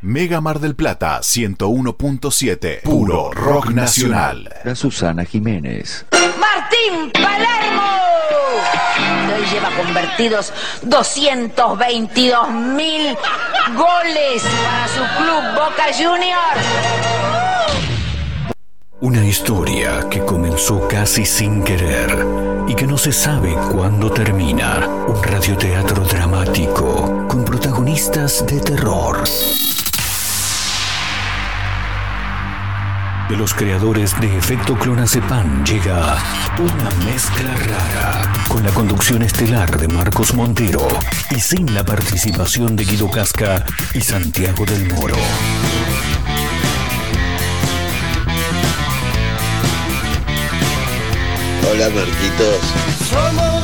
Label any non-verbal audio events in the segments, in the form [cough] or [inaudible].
Mega Mar del Plata 101.7. Puro rock nacional. La Susana Jiménez. Martín Palermo. Hoy lleva convertidos 222 mil goles para su club Boca Juniors. Una historia que comenzó casi sin querer y que no se sabe cuándo termina. Un radioteatro dramático con protagonistas de terror. De los creadores de Efecto Clonazepam llega una mezcla rara con la conducción estelar de Marcos Montero y sin la participación de Guido Casca y Santiago del Moro. Hola Marquitos. Somos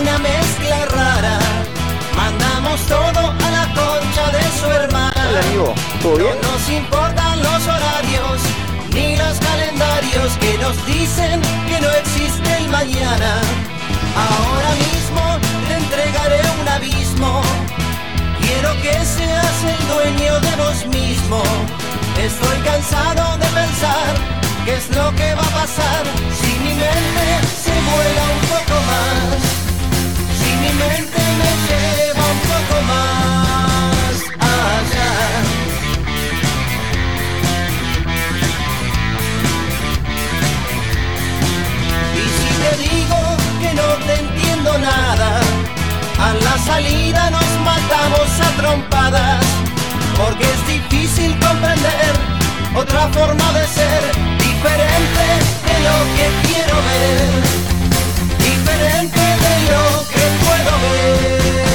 una mezcla rara. Mandamos todo a la concha de su hermana. Hola amigo, ¿todo bien? No nos importan los horarios ni los calendarios que nos dicen que no existe el mañana. Ahora mismo te entregaré un abismo. Quiero que seas el dueño de vos mismo. Estoy cansado de pensar qué es lo que va a pasar si mi mente se vuela un poco más. Si mi mente me lleva un poco más a la salida nos matamos a trompadas, porque es difícil comprender otra forma de ser, diferente de lo que quiero ver, diferente de lo que puedo ver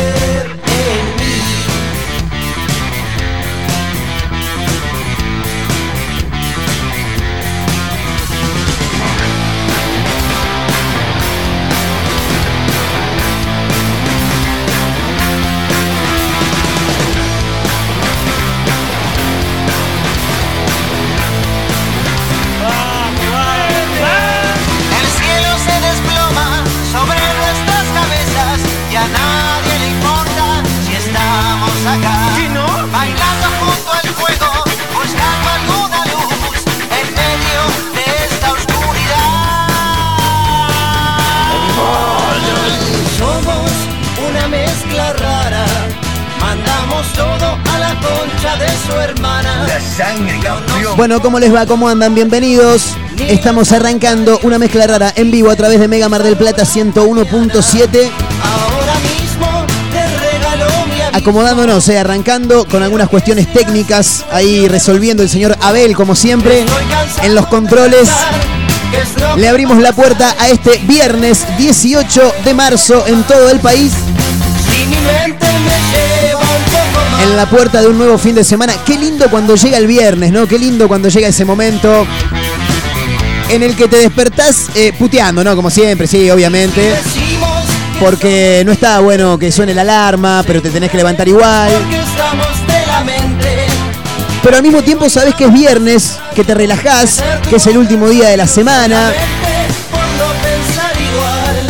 estamos acá. Bailando junto al fuego, buscando alguna luz en medio de esta oscuridad. Somos una mezcla rara, mandamos todo a la concha de su hermana. La sangre Bueno, ¿cómo les va? ¿Cómo andan? Bienvenidos. Estamos arrancando una mezcla rara en vivo a través de Mega Mar del Plata 101.7. Ahora Acomodándonos, eh, arrancando con algunas cuestiones técnicas, ahí resolviendo el señor Abel, como siempre, en los controles. Le abrimos la puerta a este viernes 18 de marzo en todo el país, en la puerta de un nuevo fin de semana. Qué lindo cuando llega el viernes, ¿no? Qué lindo cuando llega ese momento en el que te despertás eh, puteando, ¿no? Como siempre, sí, obviamente. Porque no está bueno que suene la alarma, pero te tenés que levantar igual. Pero al mismo tiempo sabes que es viernes, que te relajás, que es el último día de la semana.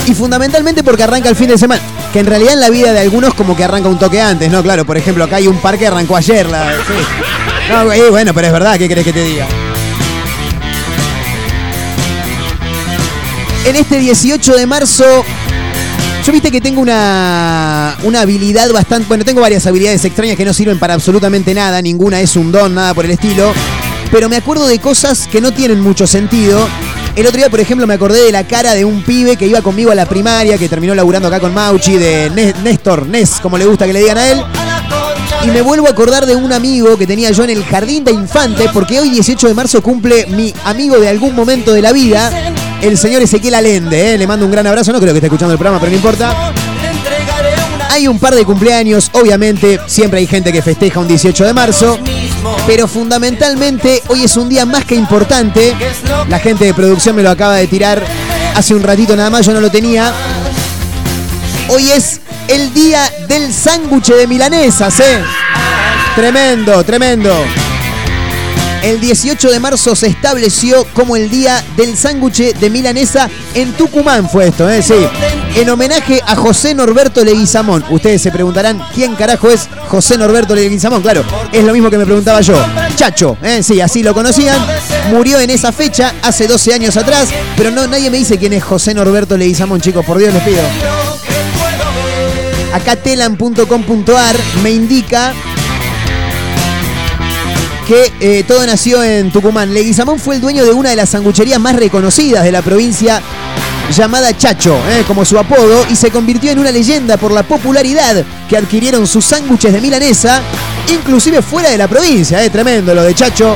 Y fundamentalmente porque arranca el fin de semana. Que en realidad en la vida de algunos como que arranca un toque antes, ¿no? Claro, por ejemplo, acá hay un parque que arrancó ayer. La, sí. No, eh, bueno, pero es verdad, ¿qué querés que te diga? En este 18 de marzo, viste que tengo una, una habilidad bastante... Bueno, tengo varias habilidades extrañas que no sirven para absolutamente nada, ninguna es un don, nada por el estilo. Pero me acuerdo de cosas que no tienen mucho sentido. El otro día, por ejemplo, me acordé de la cara de un pibe que iba conmigo a la primaria, que terminó laburando acá con Mauchi, de Nes- Néstor, Nes, como le gusta que le digan a él. Y me vuelvo a acordar de un amigo que tenía yo en el jardín de infantes, porque hoy 18 de marzo cumple mi amigo de algún momento de la vida, el señor Ezequiel Alende. ¿eh? Le mando un gran abrazo, no creo que esté escuchando el programa, pero no importa. Hay un par de cumpleaños, obviamente, siempre hay gente que festeja un 18 de marzo, pero fundamentalmente hoy es un día más que importante. ¿Qué es lo La gente de producción me lo acaba de tirar hace un ratito nada más, yo no lo tenía. Hoy es el día del sándwich de milanesas, ¿eh? Tremendo, tremendo. El 18 de marzo se estableció como el día del sándwich de milanesa en Tucumán, fue esto, ¿eh? Sí. en homenaje a José Norberto Leguizamón. Ustedes se preguntarán quién carajo es José Norberto Leguizamón. Claro, es lo mismo que me preguntaba yo. Chacho, ¿eh? sí, así lo conocían. Murió en esa fecha, hace 12 años atrás, pero no, nadie me dice quién es José Norberto Leguizamón, chicos, por Dios les pido. Acá telan.com.ar me indica que eh, todo nació en Tucumán. Leguizamón fue el dueño de una de las sangucherías más reconocidas de la provincia llamada Chacho, eh, como su apodo, y se convirtió en una leyenda por la popularidad que adquirieron sus sándwiches de milanesa, inclusive fuera de la provincia. Eh, tremendo lo de Chacho.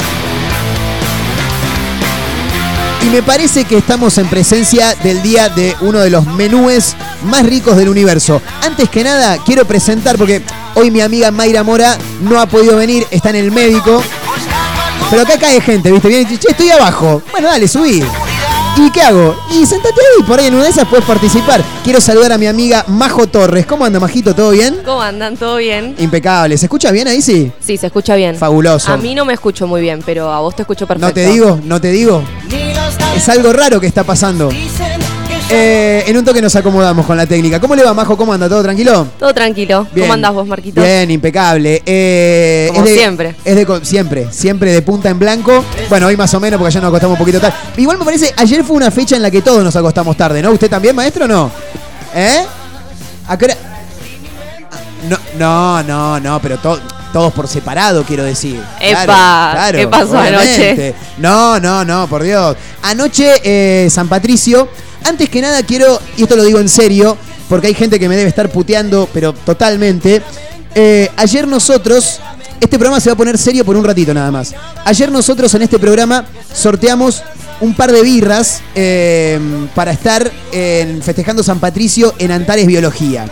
Y me parece que estamos en presencia del día de uno de los menúes más ricos del universo. Antes que nada, quiero presentar, porque hoy mi amiga Mayra Mora no ha podido venir, está en el médico. Pero acá cae gente, ¿viste? Viene, che, estoy abajo. Bueno, dale, subí. ¿Y qué hago? Y sentate ahí, por ahí en una de esas puedes participar. Quiero saludar a mi amiga Majo Torres. ¿Cómo anda, Majito? ¿Todo bien? ¿Cómo andan? ¿Todo bien? Impecable. ¿Se escucha bien ahí, sí? Sí, se escucha bien. Fabuloso. A mí no me escucho muy bien, pero a vos te escucho perfecto. No te digo, no te digo. Es algo raro que está pasando. Eh, en un toque nos acomodamos con la técnica. ¿Cómo le va, Majo? ¿Cómo anda? ¿Todo tranquilo? Todo tranquilo. Bien. ¿Cómo andás vos, Marquito? Bien, impecable. Eh, Como es de- siempre. Es de, siempre, siempre de punta en blanco. Bueno, hoy más o menos porque ayer nos acostamos un poquito tarde. Igual me parece, ayer fue una fecha en la que todos nos acostamos tarde, ¿no? ¿Usted también, maestro, o no? ¿Eh? ¿A qué hora? No, no, no, no, pero to- todos por separado, quiero decir. Epa, ¿qué pasó anoche? No, no, no, por Dios. Anoche, eh, San Patricio, antes que nada quiero, y esto lo digo en serio, porque hay gente que me debe estar puteando, pero totalmente. eh, ayer nosotros, este programa se va a poner serio por un ratito nada más. Ayer nosotros en este programa sorteamos un par de birras eh, para estar festejando San Patricio en Antares Biología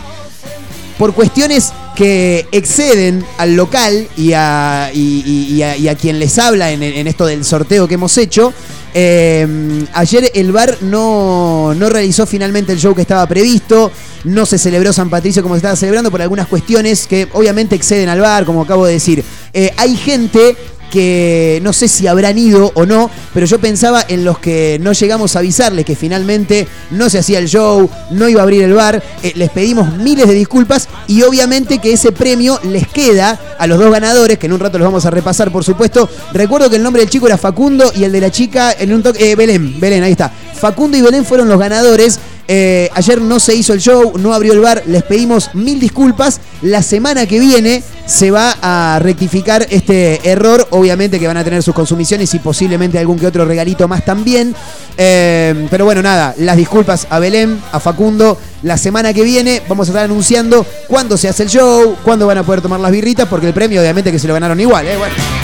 por cuestiones que exceden al local y a, y, a, quien les habla en, en esto del sorteo que hemos hecho, eh, ayer el bar no, no realizó finalmente el show que estaba previsto, no se celebró San Patricio como se estaba celebrando por algunas cuestiones que obviamente exceden al bar, como acabo de decir. Eh, hay gente que no sé si habrán ido o no, pero yo pensaba en los que no llegamos a avisarles que finalmente no se hacía el show, no iba a abrir el bar, eh, les pedimos miles de disculpas y obviamente que ese premio les queda a los dos ganadores, que en un rato los vamos a repasar por supuesto. Recuerdo que el nombre del chico era Facundo y el de la chica, en un toque, eh, Belén, Belén, ahí está. Facundo y Belén fueron los ganadores. Eh, ayer no se hizo el show, no abrió el bar, les pedimos mil disculpas. La semana que viene se va a rectificar este error. Obviamente que van a tener sus consumiciones y posiblemente algún que otro regalito más también. Eh, pero bueno, nada, las disculpas a Belén, a Facundo. La semana que viene vamos a estar anunciando cuándo se hace el show, cuándo van a poder tomar las birritas, porque el premio obviamente que se lo ganaron igual. ¿eh? Bueno.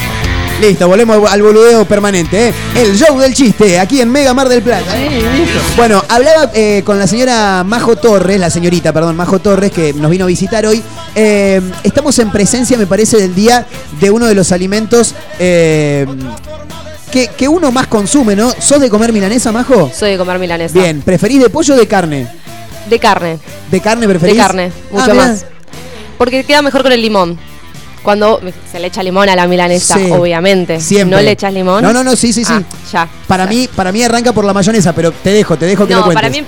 Listo, volvemos al boludeo permanente. ¿eh? El show del chiste, aquí en Mega Mar del Plata. ¿eh? Bueno, hablaba eh, con la señora Majo Torres, la señorita, perdón, Majo Torres, que nos vino a visitar hoy. Eh, estamos en presencia, me parece, del día de uno de los alimentos eh, que, que uno más consume, ¿no? ¿Sos de comer milanesa, Majo? Soy de comer milanesa. Bien, ¿preferís de pollo o de carne? De carne. ¿De carne preferís? De carne, mucho Ah, mirá. más. Porque queda mejor con el limón. Cuando se le echa limón a la milanesa, Sí, obviamente. Siempre. ¿No le echas limón? No, no, no, sí, sí, sí. Ah, ya. Para mí, para mí arranca por la mayonesa, pero te dejo, te dejo que lo No, cuentes. para mí.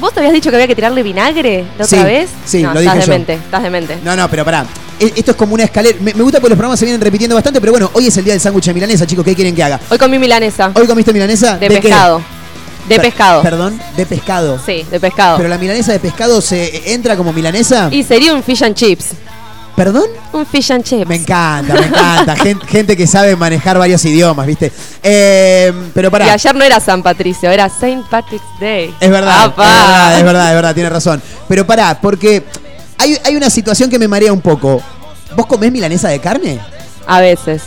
¿Vos te habías dicho que había que tirarle vinagre la Sí, otra vez? sí, no, lo estás dije yo. demente, estás demente. No, no, pero pará. E- Esto es como una escalera. Me, me gusta porque los programas se vienen repitiendo bastante, pero bueno, hoy es el día del sándwich de milanesa, chicos. ¿Qué quieren que haga? Hoy comí milanesa. ¿Hoy comiste milanesa? de, pescado. De pescado. Perdón, de pescado. Sí, de pescado. Pero la milanesa de pescado se entra como milanesa. Y sería un fish and chips. ¿Perdón? Un fish and chips. Me encanta, me encanta. [laughs] Gen- gente, que sabe manejar varios idiomas, ¿viste? Eh, pero Y pará. ayer no era San Patricio, era Saint Patrick's Day. Es verdad, es verdad, es verdad, es verdad, tiene razón. Pero pará, porque hay, hay una situación que me marea un poco. ¿Vos comés milanesa de carne? A veces.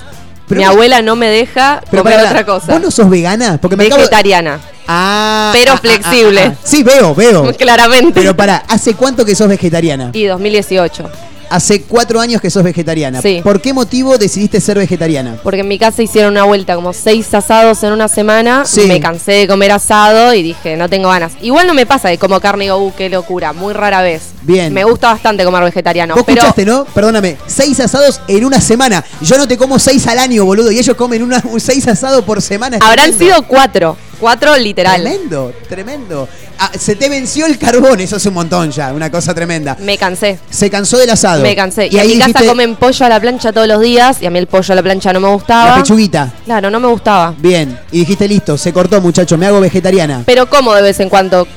Pero Mi abuela no me deja Pero comer pará, otra cosa. ¿Vos no sos vegana? Porque me acabo Vegetariana. Ah, Pero ah, ah, flexible. ah, ah. Sí, veo, veo. [laughs] Claramente. Pero pará, ¿hace cuánto que sos vegetariana? Y 2018. Hace cuatro años que sos vegetariana. Sí. ¿Por qué motivo decidiste ser vegetariana? Porque en mi casa hicieron una vuelta como seis asados en una semana. Sí. Me cansé de comer asado y dije, no tengo ganas. Igual no me pasa de como carne y digo, uh, qué locura. Muy rara vez. Bien. Me gusta bastante comer vegetariano. Vos pero escuchaste, ¿no? Perdóname, seis asados en una semana. Yo no te como seis al año, boludo. Y ellos comen una, un [laughs] seis asados por semana. Habrán sido cuatro. Cuatro literal. Tremendo, tremendo. Ah, se te venció el carbón, eso es un montón ya, una cosa tremenda. Me cansé. Se cansó del asado. Me cansé. Y, Y, ahí en mi casa comen pollo a la plancha todos los días y a mí el pollo a la plancha no me la gustaba. pechuguita. Claro, no me gustaba. Bien. Y dijiste, listo, se cortó, muchacho, me hago vegetariana. Pero como de vez en cuando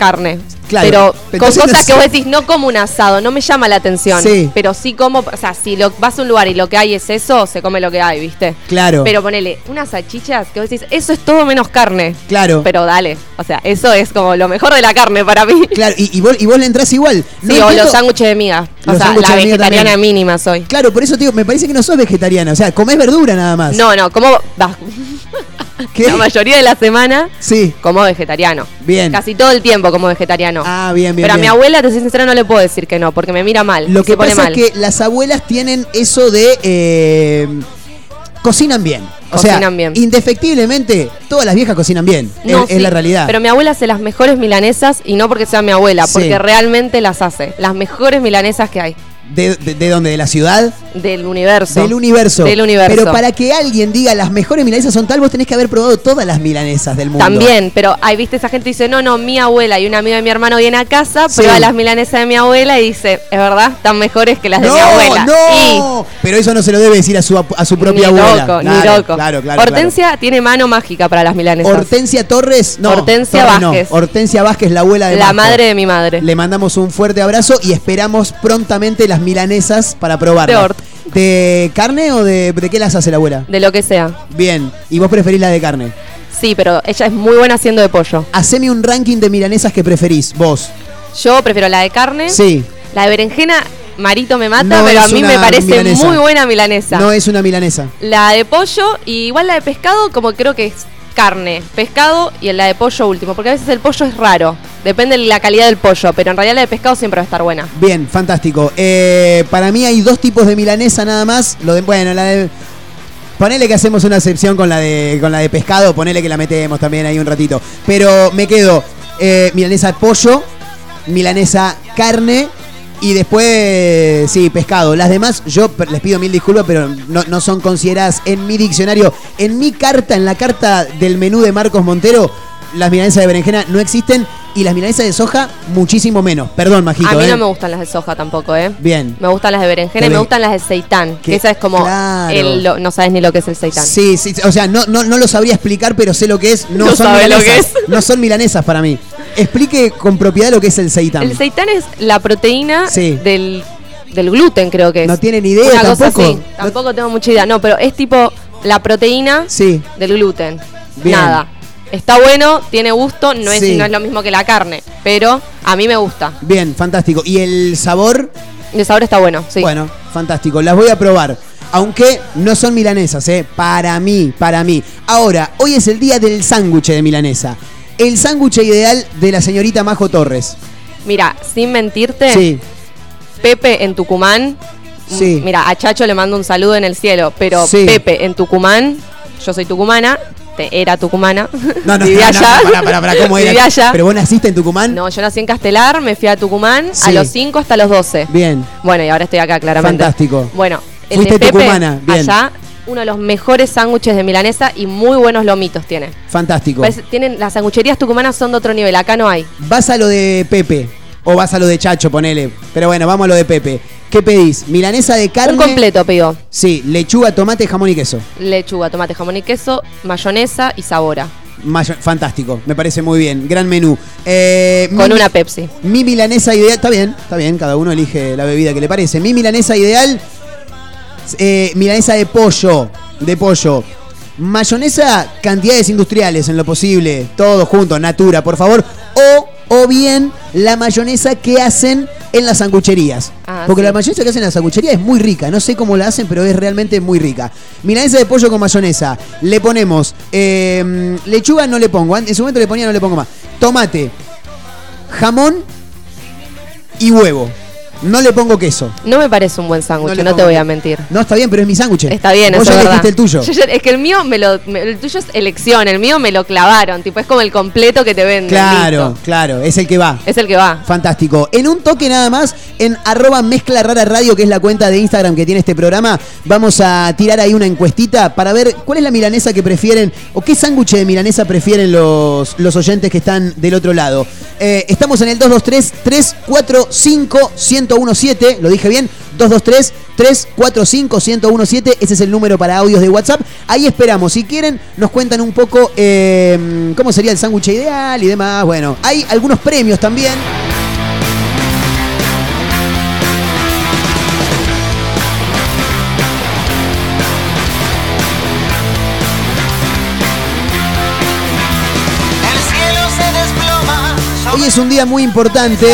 carne. Claro, Pero pero con cosas que vos decís, no como un asado, no me llama la atención. Sí. Pero sí como, o sea, si lo, vas a un lugar y lo que hay es eso, se come lo que hay, ¿viste? Claro. Pero ponele unas salchichas que vos decís, eso es todo menos carne. Claro. Pero dale, o sea, eso es como lo mejor de la carne para mí. Claro, y, y vos, y vos le entrás igual. No sí, o los sándwiches de miga. O sea, la vegetariana también. mínima soy. Claro, por eso digo, me parece que no sos vegetariana. O sea, comés verdura nada más. No, no, como va, ¿Qué? la mayoría de la semana Sí, como vegetariano. bien. Casi todo el tiempo como vegetariano. Ah, bien, bien. Pero a mi abuela, te soy sincera, no le puedo decir que no, porque me mira mal. Lo que pasa mal. es que las abuelas tienen eso de. eh, cocinan bien. O sea, Cocinan bien. indefectiblemente, todas las viejas cocinan bien. No, es, la realidad. Pero mi abuela hace las mejores milanesas y no porque sea mi abuela, Sí. porque realmente las hace. Las mejores milanesas que hay ¿De, de, de dónde? ¿De la ciudad? del universo. Del universo. Del universo. Pero para que alguien diga las mejores milanesas son tal, vos tenés que haber probado todas las milanesas del mundo. También, pero ahí viste esa gente dice, no, no, mi abuela y un amigo de mi hermano viene a casa, Sí. prueba las milanesas de mi abuela y dice, es verdad, están mejores que las de no, mi abuela. no. Pero eso no se lo debe decir a su, a su Y propia ni abuela. loco, Claro, ni loco. Claro, claro. Hortensia tiene mano mágica para las milanesas. Hortensia Torres, no. Hortensia Torres no. Vázquez. Hortensia Vázquez, la abuela de la madre de mi madre. Le mandamos un fuerte abrazo y esperamos prontamente las milanesas para probarlas. De hort. ¿De carne o de, de qué las hace la abuela? De lo que sea. Bien. ¿Y vos preferís la de carne? Sí, pero ella es muy buena haciendo de pollo. Haceme un ranking de milanesas que preferís, vos. Yo prefiero la de carne. Sí. La de berenjena, Marito me mata, No pero a mí me parece milanesa. muy buena milanesa. No es una milanesa. La de pollo y igual la de pescado, como creo que es carne, pescado y la de pollo último, porque a veces el pollo es raro. Depende de la calidad del pollo, pero en realidad la de pescado siempre va a estar buena. Bien, fantástico. Eh, para mí hay dos tipos de milanesa nada más. Lo de, bueno, la de. Ponele que hacemos una excepción con la de con la de pescado, ponele que la metemos también ahí un ratito. Pero me quedo eh, milanesa pollo, milanesa carne y después, sí, pescado. Las demás, yo les pido mil disculpas, pero no, no son consideradas en mi diccionario. En mi carta, en la carta del menú de Marcos Montero, las milanesas de berenjena no existen y las milanesas de soja muchísimo menos. Perdón, Majito. a mí ¿eh? no me gustan las de soja tampoco, ¿eh? Bien. Me gustan las de berenjena y me gustan las de seitán, Que- que esa es como claro. el lo- no sabes ni lo que es el seitán. Sí, sí, o sea, no, no, no lo sabría explicar, pero sé lo que es. No, No son lo que es. No son milanesas para mí. Explique con propiedad lo que es el seitán. El seitán es la proteína Sí. del, del gluten, creo que es. No tiene ni idea Una cosa tampoco. así. No- Tampoco tengo mucha idea. No, pero es tipo la proteína Sí, del gluten. Bien. Nada. Está bueno, tiene gusto, no es, Sí. no es lo mismo que la carne, pero a mí me gusta. bien, fantástico. ¿Y el sabor? El sabor está bueno, sí. Bueno, fantástico. Las voy a probar. Aunque no son milanesas, ¿eh? Para mí, para mí. Ahora, hoy es el día del sándwich de milanesa. El sándwich ideal de la señorita Majo Torres. Mira, sin mentirte, Sí, Pepe en Tucumán. Sí. m- Mira, a Chacho le mando un saludo en el cielo, pero Sí. Pepe en Tucumán, yo soy tucumana, era tucumana. No, no, [laughs] vivía no, allá. no, pará, pará, pará, ¿cómo era? Vivía allá. ¿Pero vos naciste en Tucumán? No, yo nací en Castelar, me fui a Tucumán Sí. a los 5 hasta los 12. Bien, Bueno, y ahora estoy acá, claramente. Fantástico. Bueno, el Fuiste de Pepe, tucumana, bien. allá, uno de los mejores sándwiches de milanesa y muy buenos lomitos tiene. fantástico. Parece- tienen, las sangucherías tucumanas son de otro nivel, acá no hay. ¿Vas a lo de Pepe? ¿O vas a lo de Chacho, ponele? Pero bueno, vamos a lo de Pepe. ¿Qué pedís? ¿Milanesa de carne? Un completo pido. Sí, lechuga, tomate, jamón y queso. Lechuga, tomate, jamón y queso, mayonesa y sabora. Mayo- fantástico, me parece muy bien. Gran menú. Eh, Con mi- una Pepsi. Mi milanesa ideal, está bien, está bien, cada uno elige la bebida que le parece. Mi milanesa ideal, eh, milanesa de pollo, de pollo. Mayonesa, cantidades industriales en lo posible, todo junto, natura, por favor. O, o bien la mayonesa que hacen en las sangucherías. Ah, Porque sí. la mayonesa que hacen en la sanguchería es muy rica, no sé cómo la hacen, pero es realmente muy rica. Milanesa de pollo con mayonesa, le ponemos eh, lechuga, no le pongo, en su momento le ponía, no le pongo más. Tomate, jamón y huevo. No le pongo queso. No me parece un buen sándwich, No te voy a mentir. No, está bien, pero es mi sándwich. Está bien, Vos eso ya elegiste el tuyo. Yo es que el mío me lo, me- el tuyo es elección, el mío me lo clavaron, tipo es como el completo que te venden. Claro, listo. claro, es el que va. Es el que va. Fantástico. En un toque nada más, en arroba mezcla rara radio, que es la cuenta de Instagram que tiene este programa, vamos a tirar ahí una encuestita para ver cuál es la milanesa que prefieren o qué sándwich de milanesa prefieren los, los oyentes que están del otro lado. Eh, estamos en el 223-345-1017, lo dije bien, 223-345-1017, ese es el número para audios de WhatsApp. Ahí esperamos, si quieren, nos cuentan un poco eh, cómo sería el sándwich ideal y demás. Bueno, hay algunos premios también. Hoy es un día muy importante,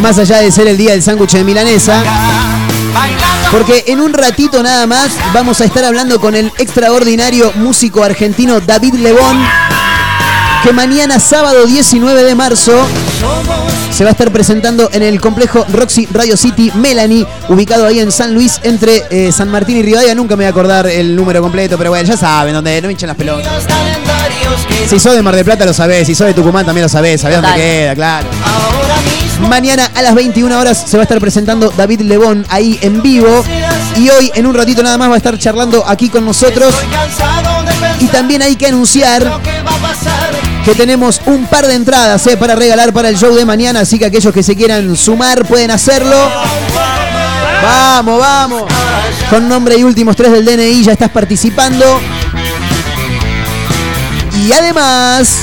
más allá de ser el día del sándwich de milanesa, porque en un ratito nada más vamos a estar hablando con el extraordinario músico argentino David Lebón, que mañana sábado 19 de marzo se va a estar presentando en el complejo Roxy Radio City Melanie, ubicado ahí en San Luis, entre eh, San Martín y Rivadavia. Nunca me voy a acordar el número completo, pero bueno, ya saben, donde no me hinchen las pelotas. Si sos de Mar del Plata lo sabés, si sos de Tucumán también lo sabés, sabés dónde queda, claro. Mañana a las 21 horas se va a estar presentando David Lebón ahí en vivo. Y hoy, en un ratito nada más, va a estar charlando aquí con nosotros. Y también hay que anunciar que tenemos un par de entradas eh, para regalar para el show de mañana. Así que aquellos que se quieran sumar pueden hacerlo. Vamos, vamos. Con nombre y últimos tres del DNI ya estás participando. Y además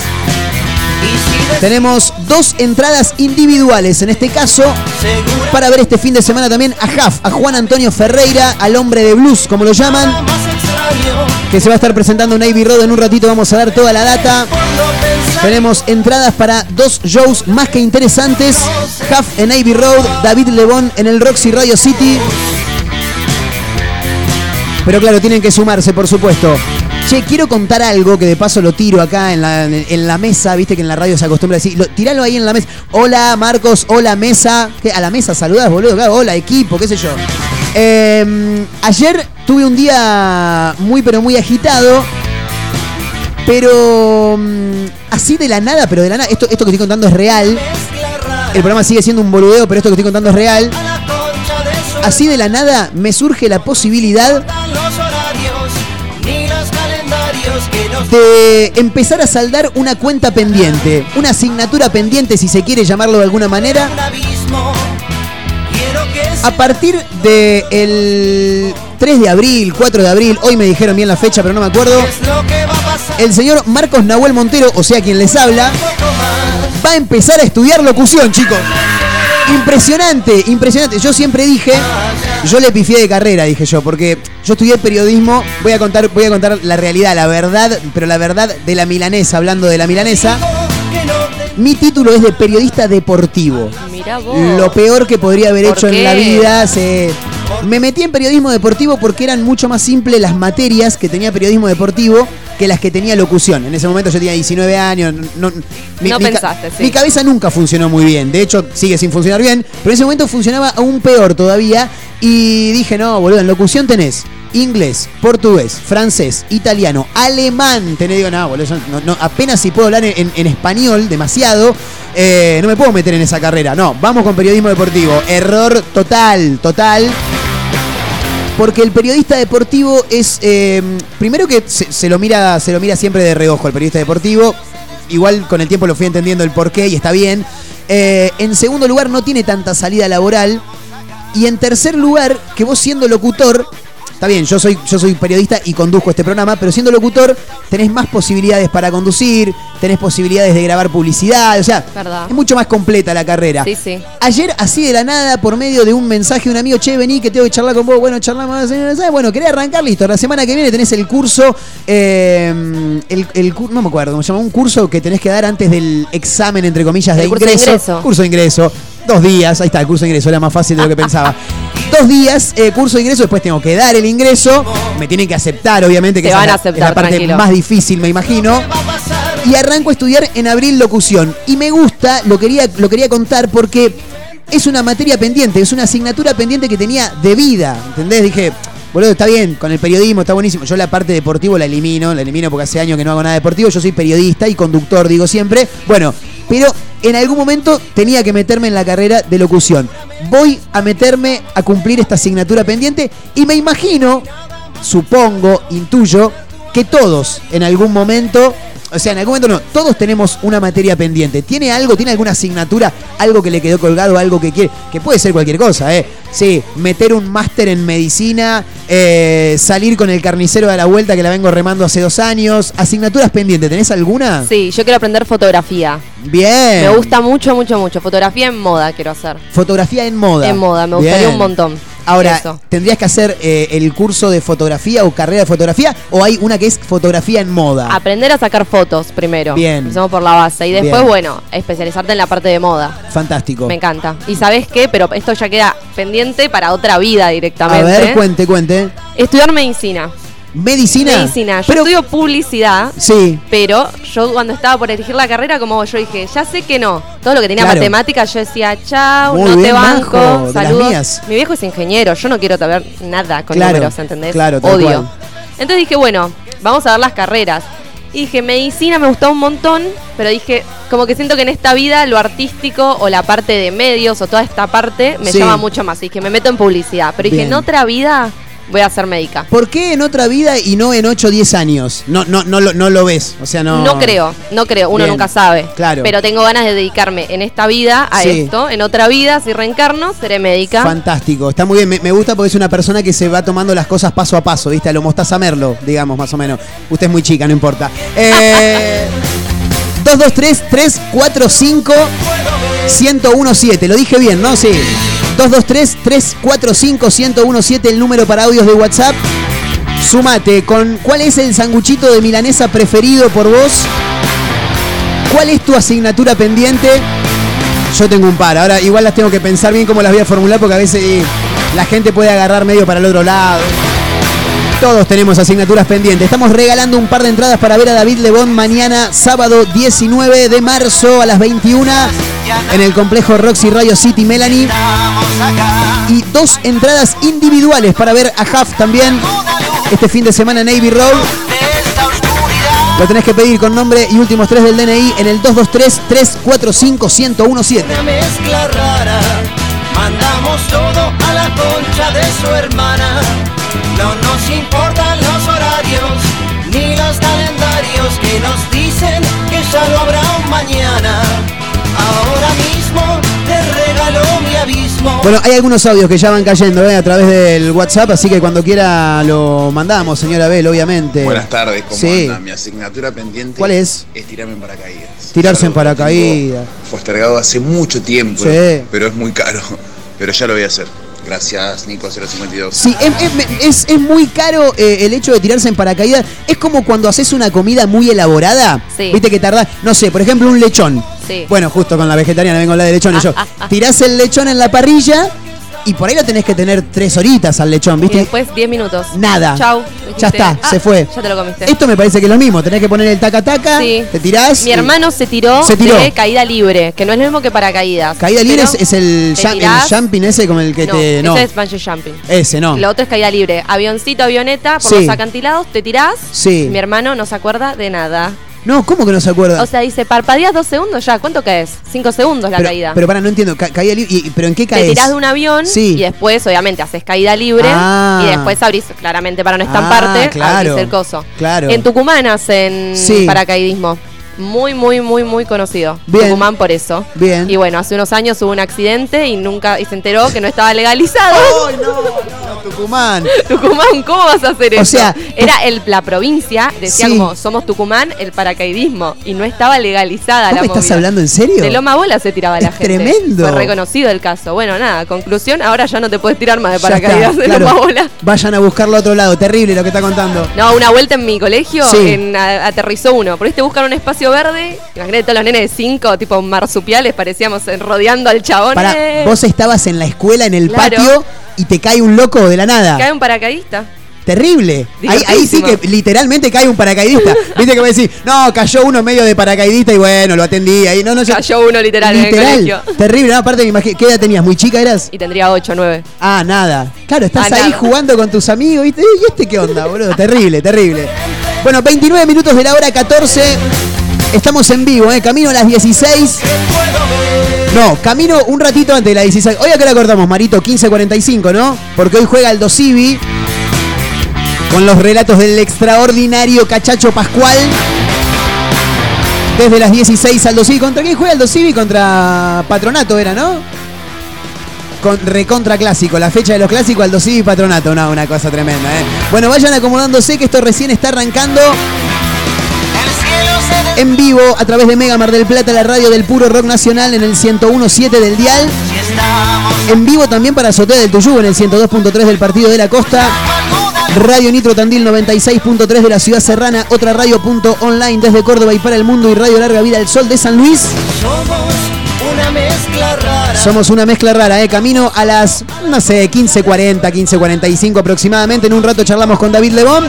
tenemos dos entradas individuales, en este caso para ver este fin de semana también a Jaf, a Juan Antonio Ferreira, al hombre de blues, como lo llaman, que se va a estar presentando en Navy Road. En un ratito vamos a dar toda la data. Tenemos entradas para dos shows más que interesantes. Jaf en Navy Road, David Lebón en el Roxy Radio City. Pero claro, tienen que sumarse, por supuesto. Che, quiero contar algo que de paso lo tiro acá en la, mesa, viste que en la radio se acostumbra a decir, ahí en la mesa. Hola Marcos, hola mesa. ¿Qué? A la mesa saludás, boludo, hola equipo, qué sé yo. Eh, ayer tuve un día muy pero muy agitado. Pero mm, así de la nada, pero de la nada, esto, esto que estoy contando es real. El programa sigue siendo un boludeo, pero esto que estoy contando es real. Así de la nada me surge la posibilidad de empezar a saldar una cuenta pendiente, una asignatura pendiente si se quiere llamarlo de alguna manera, a partir del 3 de abril, 4 de abril, hoy me dijeron bien la fecha pero no me acuerdo, el señor Marcos Nahuel Montero, o sea quien les habla, va a empezar a estudiar locución, chicos. Impresionante, impresionante. Yo siempre dije, yo le pifié de carrera, dije yo, porque yo estudié periodismo. Voy a contar, voy a contar la realidad, la verdad, pero la verdad de la milanesa, hablando de la milanesa. Mi título es de periodista deportivo. Mirá vos. Lo peor que podría haber ¿Por hecho en la vida. se- Me metí en periodismo deportivo porque eran mucho más simples las materias que tenía periodismo deportivo que las que tenía locución. En ese momento yo tenía 19 años. No, mi, No mi ca- pensaste, sí. mi cabeza nunca funcionó muy bien. De hecho, sigue sin funcionar bien. Pero en ese momento funcionaba aún peor todavía. Y dije, no, boludo, en locución tenés inglés, portugués, francés, italiano, alemán. Tenés, digo, no, boludo, no- no- apenas si puedo hablar en, español demasiado. eh, no me puedo meter en esa carrera. No, vamos con periodismo deportivo. Error total, total. Porque el periodista deportivo es. eh, primero que se, se lo mira, se lo mira siempre de reojo el periodista deportivo. Igual con el tiempo lo fui entendiendo el porqué y está bien. Eh, en segundo lugar, no tiene tanta salida laboral. Y en tercer lugar, que vos siendo locutor. Está bien, yo soy, yo soy periodista y conduzco este programa, pero siendo locutor tenés más posibilidades para conducir, tenés posibilidades de grabar publicidad, o sea, Verdad. es mucho más completa la carrera. Sí, sí. Ayer, así de la nada, por medio de un mensaje de un amigo, che, vení que tengo que charlar con vos. Bueno, charlamos. eh, ¿sabes? Bueno, quería arrancar, listo. La semana que viene tenés el curso, eh, el, el no me acuerdo cómo se llama, un curso que tenés que dar antes del examen, entre comillas, de curso de ingreso. ingreso. Curso de ingreso. Dos días, ahí está, el curso de ingreso, era más fácil de lo que pensaba. [laughs] Dos días, eh, curso de ingreso, después tengo que dar el ingreso. Me tienen que aceptar, obviamente, que Te esa van es a la- es la parte tranquilo. más difícil, me imagino y arranco a estudiar en abril locución. Y me gusta, lo quería, lo quería contar porque es una materia pendiente, es una asignatura pendiente que tenía de vida, ¿entendés? Dije, boludo, está bien, con el periodismo está buenísimo. Yo la parte deportivo la elimino, la elimino porque hace años que no hago nada deportivo, yo soy periodista y conductor, digo siempre. Bueno, pero en algún momento tenía que meterme en la carrera de locución. Voy a meterme a cumplir esta asignatura pendiente y me imagino, supongo, intuyo, que todos en algún momento, o sea, en algún momento no, todos tenemos una materia pendiente. ¿Tiene algo, tiene alguna asignatura, algo que le quedó colgado, algo que quiere? Que puede ser cualquier cosa, ¿eh? Sí, meter un máster en medicina, eh, salir con el carnicero de la vuelta que la vengo remando hace dos años. Asignaturas pendientes, ¿tenés alguna? Sí, yo quiero aprender fotografía. Bien. Me gusta mucho, mucho, mucho. Fotografía en moda quiero hacer. Fotografía en moda. En moda, me gustaría Bien. un montón. Ahora, Eso. ¿tendrías que hacer eh, el curso de fotografía o carrera de fotografía? ¿O hay una que es fotografía en moda? Aprender a sacar fotos primero. Bien. Empezamos por la base. Y después, Bien. bueno, especializarte en la parte de moda. Fantástico. Me encanta. ¿Y sabes qué? Pero esto ya queda pendiente para otra vida A directamente. ver, cuente, cuente. Estudiar medicina. Medicina. Medicina. Yo Pero, estudio publicidad. Sí, Pero yo cuando estaba por elegir la carrera, como yo dije, ya sé que no. Todo lo que tenía Claro. matemáticas, yo decía, chao, Muy no te bien, banco, Majo, saludos. Mi viejo es ingeniero, yo no quiero saber nada con Claro, números, ¿entendés? claro, Odio. cual. Entonces dije, bueno, vamos a ver las carreras. Y dije, medicina me gustó un montón, pero dije, como que siento que en esta vida lo artístico o la parte de medios o toda esta parte me Sí. llama mucho más. Y dije, me meto en publicidad. Pero dije, en otra vida voy a ser médica. ¿por qué en otra vida y no en 8 o 10 años? No, no, no, lo, no lo ves. O sea, no. No creo, no creo, uno Bien, nunca sabe. claro. Pero tengo ganas de dedicarme en esta vida a Sí. esto. En otra vida, si reencarno, seré médica. Fantástico, está muy bien. Me, me gusta porque es una persona que se va tomando las cosas paso a paso, ¿viste? A lo Mostaza Merlo, digamos, más o menos. Usted es muy chica, no importa. Eh, [laughs] 223-345-1017. Lo dije bien, ¿no? Sí. 223-345-1017, el número para audios de WhatsApp. Sumate con cuál es el sanguchito de milanesa preferido por vos. ¿Cuál es tu asignatura pendiente? Yo tengo un par. Ahora igual las tengo que pensar bien cómo las voy a formular porque a veces eh, la gente puede agarrar medio para el otro lado. Todos tenemos asignaturas pendientes. Estamos regalando un par de entradas para ver a David Lebón mañana, sábado 19 de marzo a las 21 en el complejo Roxy Radio City Melanie. Y dos entradas individuales para ver a Huff también este fin de semana en Navy Road. Lo tenés que pedir con nombre y últimos tres del DNI en el 223-345-1017. Una mezcla rara, mandamos todo a la concha de su hermana. No nos importan los horarios ni los calendarios que nos dicen que ya no habrá un mañana. Ahora mismo te regalo mi abismo. Bueno, hay algunos audios que ya van cayendo ¿eh? a través del WhatsApp, así que cuando quiera lo mandamos, señora Abel, obviamente. Buenas tardes, ¿cómo Sí. anda? Mi asignatura pendiente ¿Cuál es? Es tirarme en paracaídas. Tirarse en paracaídas. Postergado hace mucho tiempo, Sí. pero es muy caro. Pero ya lo voy a hacer. Gracias, Nico 052. Sí, es, es- es- es muy caro eh, el hecho de tirarse en paracaídas. Es como cuando haces una comida muy elaborada. Sí. Viste que tardás, no sé, por ejemplo, un lechón. Sí. Bueno, justo con la vegetariana vengo a hablar de lechones yo. Tirás el lechón en la parrilla y por ahí lo tenés que tener tres horitas al lechón, Y ¿viste? después 10 minutos. Nada. Chau. Ya está, "Ah, se fue. Ya te lo comiste. Esto me parece que es lo mismo. Tenés que poner el taca-taca, Sí. te tirás. Mi y- hermano se tiró, Se tiró. de caída libre, que no es lo mismo que paracaídas. Caída libre es, el, jam- el jumping ese como el que no, te. No, ese es bungee jumping. ese no. Lo otro es caída libre. Avioncito, avioneta, por Sí. los acantilados, te tirás. Sí. Mi hermano no se acuerda de nada. No, ¿cómo que no se acuerda? O sea, dice, parpadeas dos segundos ya. ¿Cuánto caes? Cinco segundos la pero, caída. pero para, no entiendo. ca- caída libre. y- ¿Pero en qué te caes? tirás de un avión Sí. y después, obviamente, haces caída libre Ah. y después abrís, claramente para no Ah, estamparte, claro. abrís el coso. Claro. En Tucumán hacen Sí. paracaidismo. Muy, muy, muy, muy conocido. Bien. Tucumán por eso. Bien. Y bueno, hace unos años hubo un accidente y nunca y se enteró que no estaba legalizado. ¡Ay, no, no, Tucumán! Tucumán, ¿cómo vas a hacer O eso? sea, era el, la provincia, decía Sí. como somos Tucumán, el paracaidismo y no estaba legalizada ¿Vos la me estás movida. hablando en serio? De Loma Bola se tiraba la Es gente. tremendo. Fue reconocido el caso. Bueno, nada, conclusión, ahora ya no te puedes tirar más de paracaídas está, de claro. Loma Bola. Vayan a buscarlo a otro lado. Terrible lo que está contando. No, una vuelta en mi colegio, Sí. en- a- aterrizó uno. Por ahí te buscan un espacio verde. Imagínate todos los nenes de cinco, tipo marsupiales, parecíamos rodeando al chabón. Para, eh. vos estabas en la escuela, en el Claro. patio, y te cae un loco de la nada. Cae un paracaidista. terrible. Ahí, ahí sí que literalmente cae un paracaidista. [laughs] Viste que va a decir, no, cayó uno medio de paracaidista y bueno, lo atendí ahí. No, no, yo- Cayó uno literal, en el colegio. Terrible, no, aparte me imagino, ¿qué edad tenías? ¿Muy chica eras? Y tendría 8 o 9. Ah, nada. Claro, estás Ah, ahí nada. jugando con tus amigos, ¿viste? ¿Y este qué onda, boludo? Terrible, terrible. Bueno, 29 minutos de la hora 14. Estamos en vivo, ¿eh? Camino a las 16. No, camino un ratito antes de las 16. Hoy a qué hora cortamos, Marito, 15.45, ¿no? Porque hoy juega el Dosivi con los relatos del extraordinario Cachacho Pascual. Desde las 16 al Dosivi. ¿Contra quién juega el Dosivi? Contra Patronato era, ¿no? Con recontra clásico, la fecha de los clásicos al Dosivi Patronato, no, una cosa tremenda, ¿eh? Bueno, vayan acomodándose que esto recién está arrancando en vivo a través de Mega Mar del Plata, la radio del puro rock nacional en el 101.7 del dial. En vivo también para Azotea del Tuyú en el 102.3 del Partido de la Costa. Radio Nitro Tandil 96.3 de la ciudad serrana, otra radio punto online desde Córdoba y para el mundo y Radio Larga Vida del Sol de San Luis. Somos una mezcla rara. Somos una mezcla rara, ¿eh? Camino a las, no sé, 15.40, 15.45 aproximadamente. En un rato charlamos con David Lebón.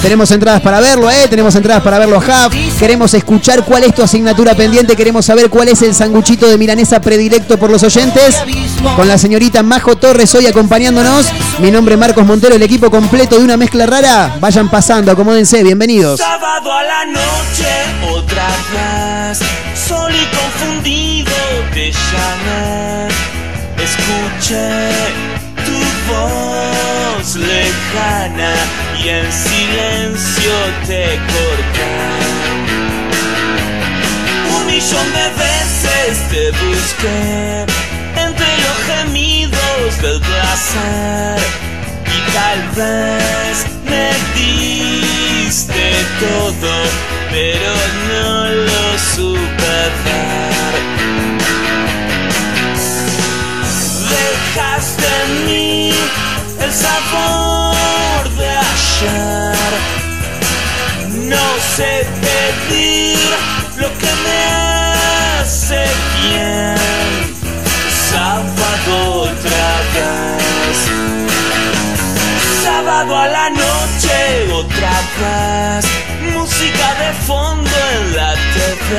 Tenemos entradas para verlo, ¿eh? Tenemos entradas para verlo a Huff. Queremos escuchar cuál es tu asignatura pendiente. Queremos saber cuál es el sanguchito de milanesa predilecto por los oyentes. Con la señorita Majo Torres hoy acompañándonos. Mi nombre es Marcos Montero, el equipo completo de una mezcla rara. Vayan pasando, acomódense, bienvenidos. Sábado a la noche, otra vez, sol y confundido te llamé. Escuché tu voz lejana y en silencio te corté. Un millón de veces te busqué entre los gemidos del placer y tal vez me diste todo, pero no lo supe dar. Dejaste en mí el sabor de ayer. No sé pedir lo que me fondo en la TV.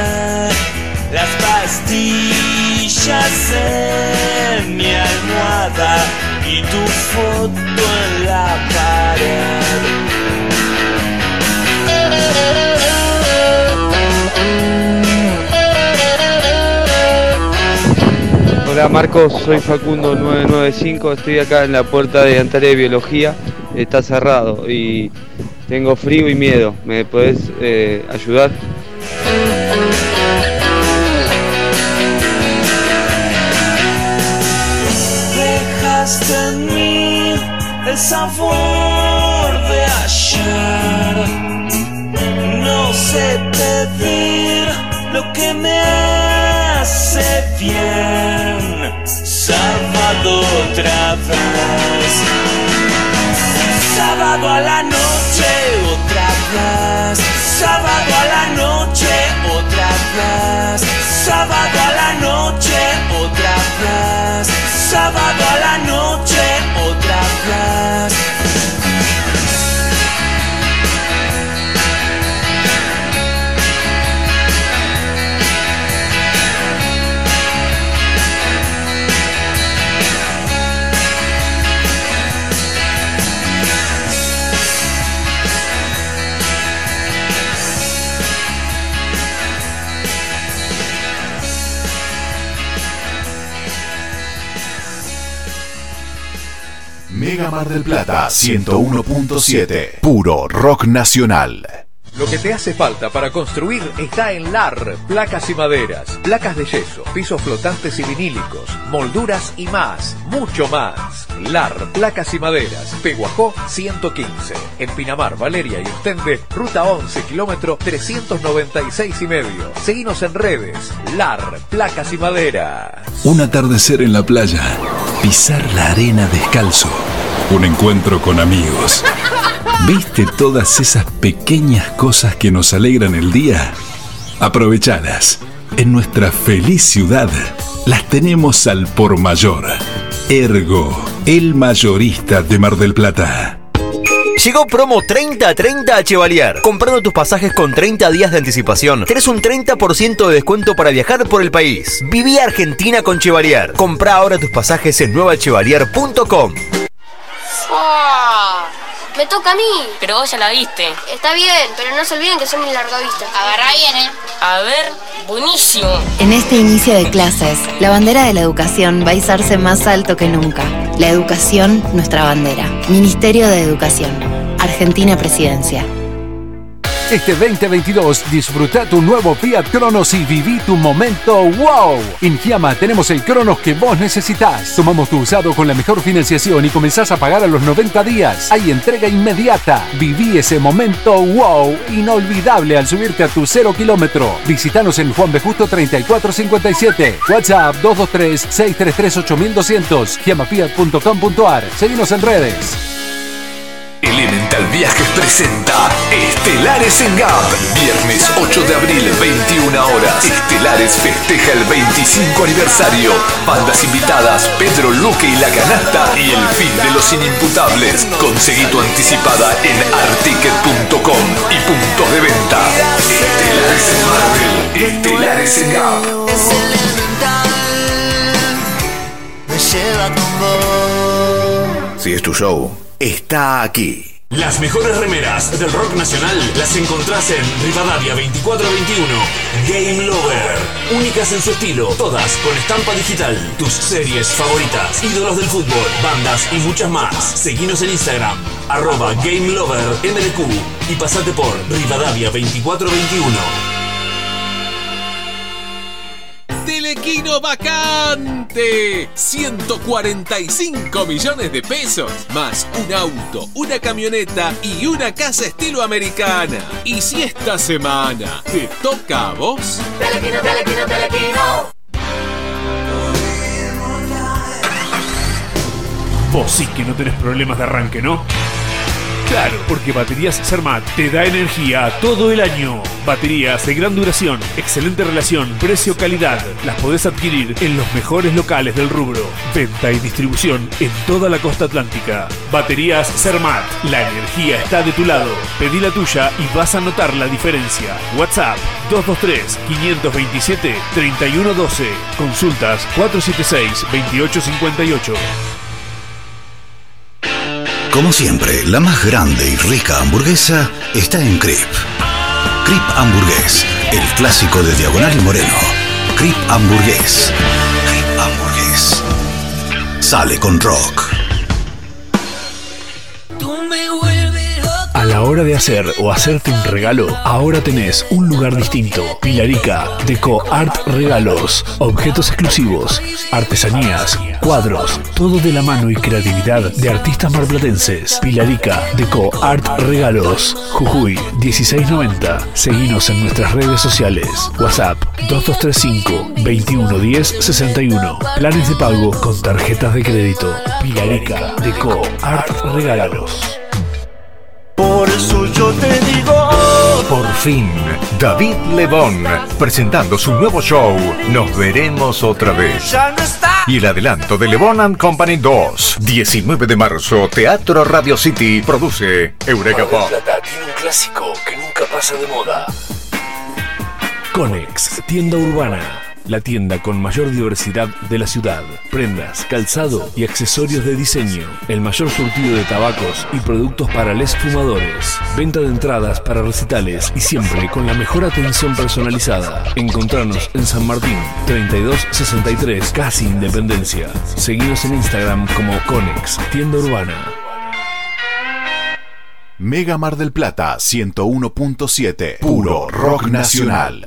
Las pastillas en mi almohada y tu foto en la pared. Hola Marcos, soy Facundo 995, estoy acá en la puerta de Antares de Biología, está cerrado y tengo frío y miedo, ¿me podés eh, ayudar? Dejaste en mí el sabor de ayer. No sé pedir lo que me hace bien. Sábado otra vez. Sábado a la noche otra vez. Sábado a la noche otra vez. Sábado a la noche otra vez. Sábado a la noche Mar del Plata 101.7. Puro rock nacional. Lo que te hace falta para construir está en LAR, placas y maderas, placas de yeso, pisos flotantes y vinílicos, molduras y más, mucho más. LAR, placas y maderas, Peguajó 115, en Pinamar, Valeria y Ostende, ruta 11, kilómetro 396 y medio. Seguinos en redes, LAR, placas y maderas. Un atardecer en la playa, pisar la arena descalzo, un encuentro con amigos. ¿Viste todas esas pequeñas cosas que nos alegran el día? Aprovechalas. En nuestra feliz ciudad las tenemos al por mayor. Ergo, el mayorista de Mar del Plata. Llegó promo 30-30 a Chevalier. Comprando tus pasajes con 30 días de anticipación, tenés un 30% de descuento para viajar por el país. Viví Argentina con Chevalier. Compra ahora tus pasajes en nuevachevalier.com. ¡Ah! Me toca a mí. Pero vos ya la viste. Está bien, pero no se olviden que soy muy largavista. Agarrá bien, ¿eh? A ver, buenísimo. En este inicio de clases, la bandera de la educación va a izarse más alto que nunca. La educación, nuestra bandera. Ministerio de Educación. Argentina Presidencia. Este 2022 disfruta tu nuevo Fiat Cronos y viví tu momento wow. En Giamma tenemos el Cronos que vos necesitas. Tomamos tu usado con la mejor financiación y comenzás a pagar a los 90 días. Hay entrega inmediata. Viví ese momento wow inolvidable al subirte a tu cero kilómetro. Visítanos en Juan B. Justo 3457. WhatsApp 223-633-8200. Giamafiat.com.ar. Seguimos en redes. Elemental Viajes presenta Estelares en Gap. Viernes 8 de abril, 21 horas. Estelares festeja el 25 aniversario. Bandas invitadas, Pedro Luque y La Canasta y el fin de los inimputables. Conseguí tu anticipada en articket.com y puntos de venta. Estelares en Marvel. Estelares en Gap. Es elemental, me lleva con vos. Si es tu show, está aquí. Las mejores remeras del rock nacional las encontrás en Rivadavia 2421. Game Lover. Únicas en su estilo, todas con estampa digital. Tus series favoritas, ídolos del fútbol, bandas y muchas más. Seguinos en Instagram, arroba Game Lover MDQ y pasate por Rivadavia 2421. Telequino vacante. 145 millones de pesos. Más un auto, una camioneta y una casa estilo americana. Y si esta semana te toca a vos. Telequino, telequino, telequino. Vos sí que no tenés problemas de arranque, ¿no? Claro, porque Baterías Sermat te da energía todo el año. Baterías de gran duración, excelente relación, precio-calidad. Las podés adquirir en los mejores locales del rubro. Venta y distribución en toda la costa atlántica. Baterías Sermat. La energía está de tu lado. Pedí la tuya y vas a notar la diferencia. WhatsApp 223-527-3112. Consultas 476-2858. Como siempre, la más grande y rica hamburguesa está en Crip. Crip Hamburgués, el clásico de Diagonal y Moreno. Crip Hamburgués. Crip Hamburgués. Sale con rock. La hora de hacer o hacerte un regalo, ahora tenés un lugar distinto. Pilarica, Deco Art Regalos, objetos exclusivos, artesanías, cuadros, todo de la mano y creatividad de artistas marplatenses. Pilarica, Deco Art Regalos, Jujuy 1690. Seguinos en nuestras redes sociales. WhatsApp 2235 2110 61. Planes de pago con tarjetas de crédito. Pilarica, Deco Art Regalos. Por eso yo te digo. Por fin, David Lebón, presentando su nuevo show, Nos veremos otra vez. Y el adelanto de Lebón and Company 2, 19 de marzo, Teatro Radio City, produce Eureka Pop. Plata tiene un clásico que nunca pasa de moda. Conex, tienda urbana. La tienda con mayor diversidad de la ciudad. Prendas, calzado y accesorios de diseño. El mayor surtido de tabacos y productos para les fumadores. Venta de entradas para recitales y siempre con la mejor atención personalizada. Encontrarnos en San Martín, 3263, casi Independencia. Seguinos en Instagram como Conex, tienda urbana. Mega Mar del Plata 101.7. Puro rock nacional.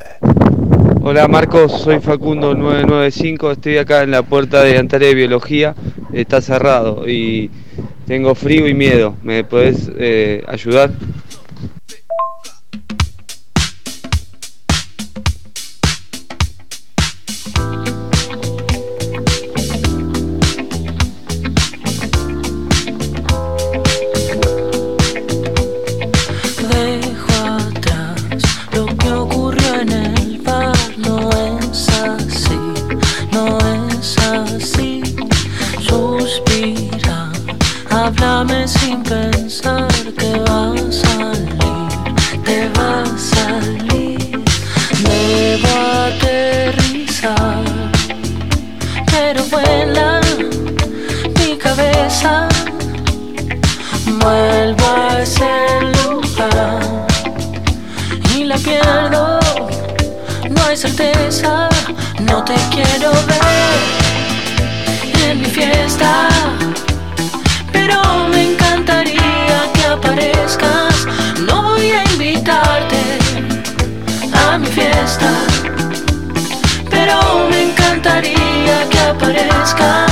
Hola Marcos, soy Facundo 995, estoy acá en la puerta de Antares de Biología, está cerrado y tengo frío y miedo, ¿me podés eh, ayudar? Encantaría que aparezcas. Escucha,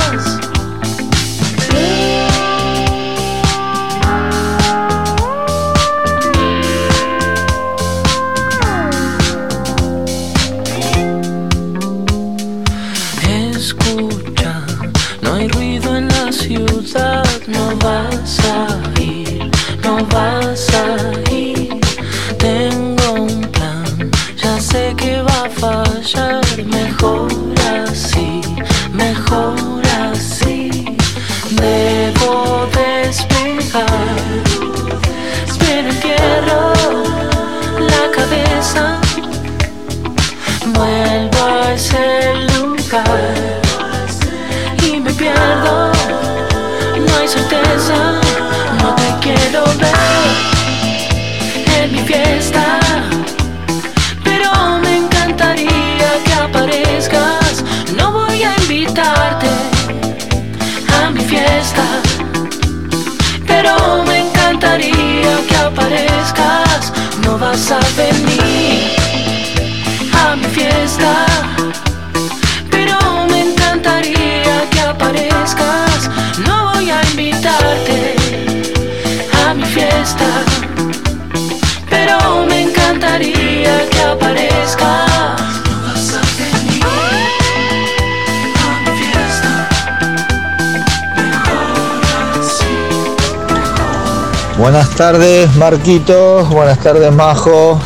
Buenas tardes, Marquitos. Buenas tardes, Majo.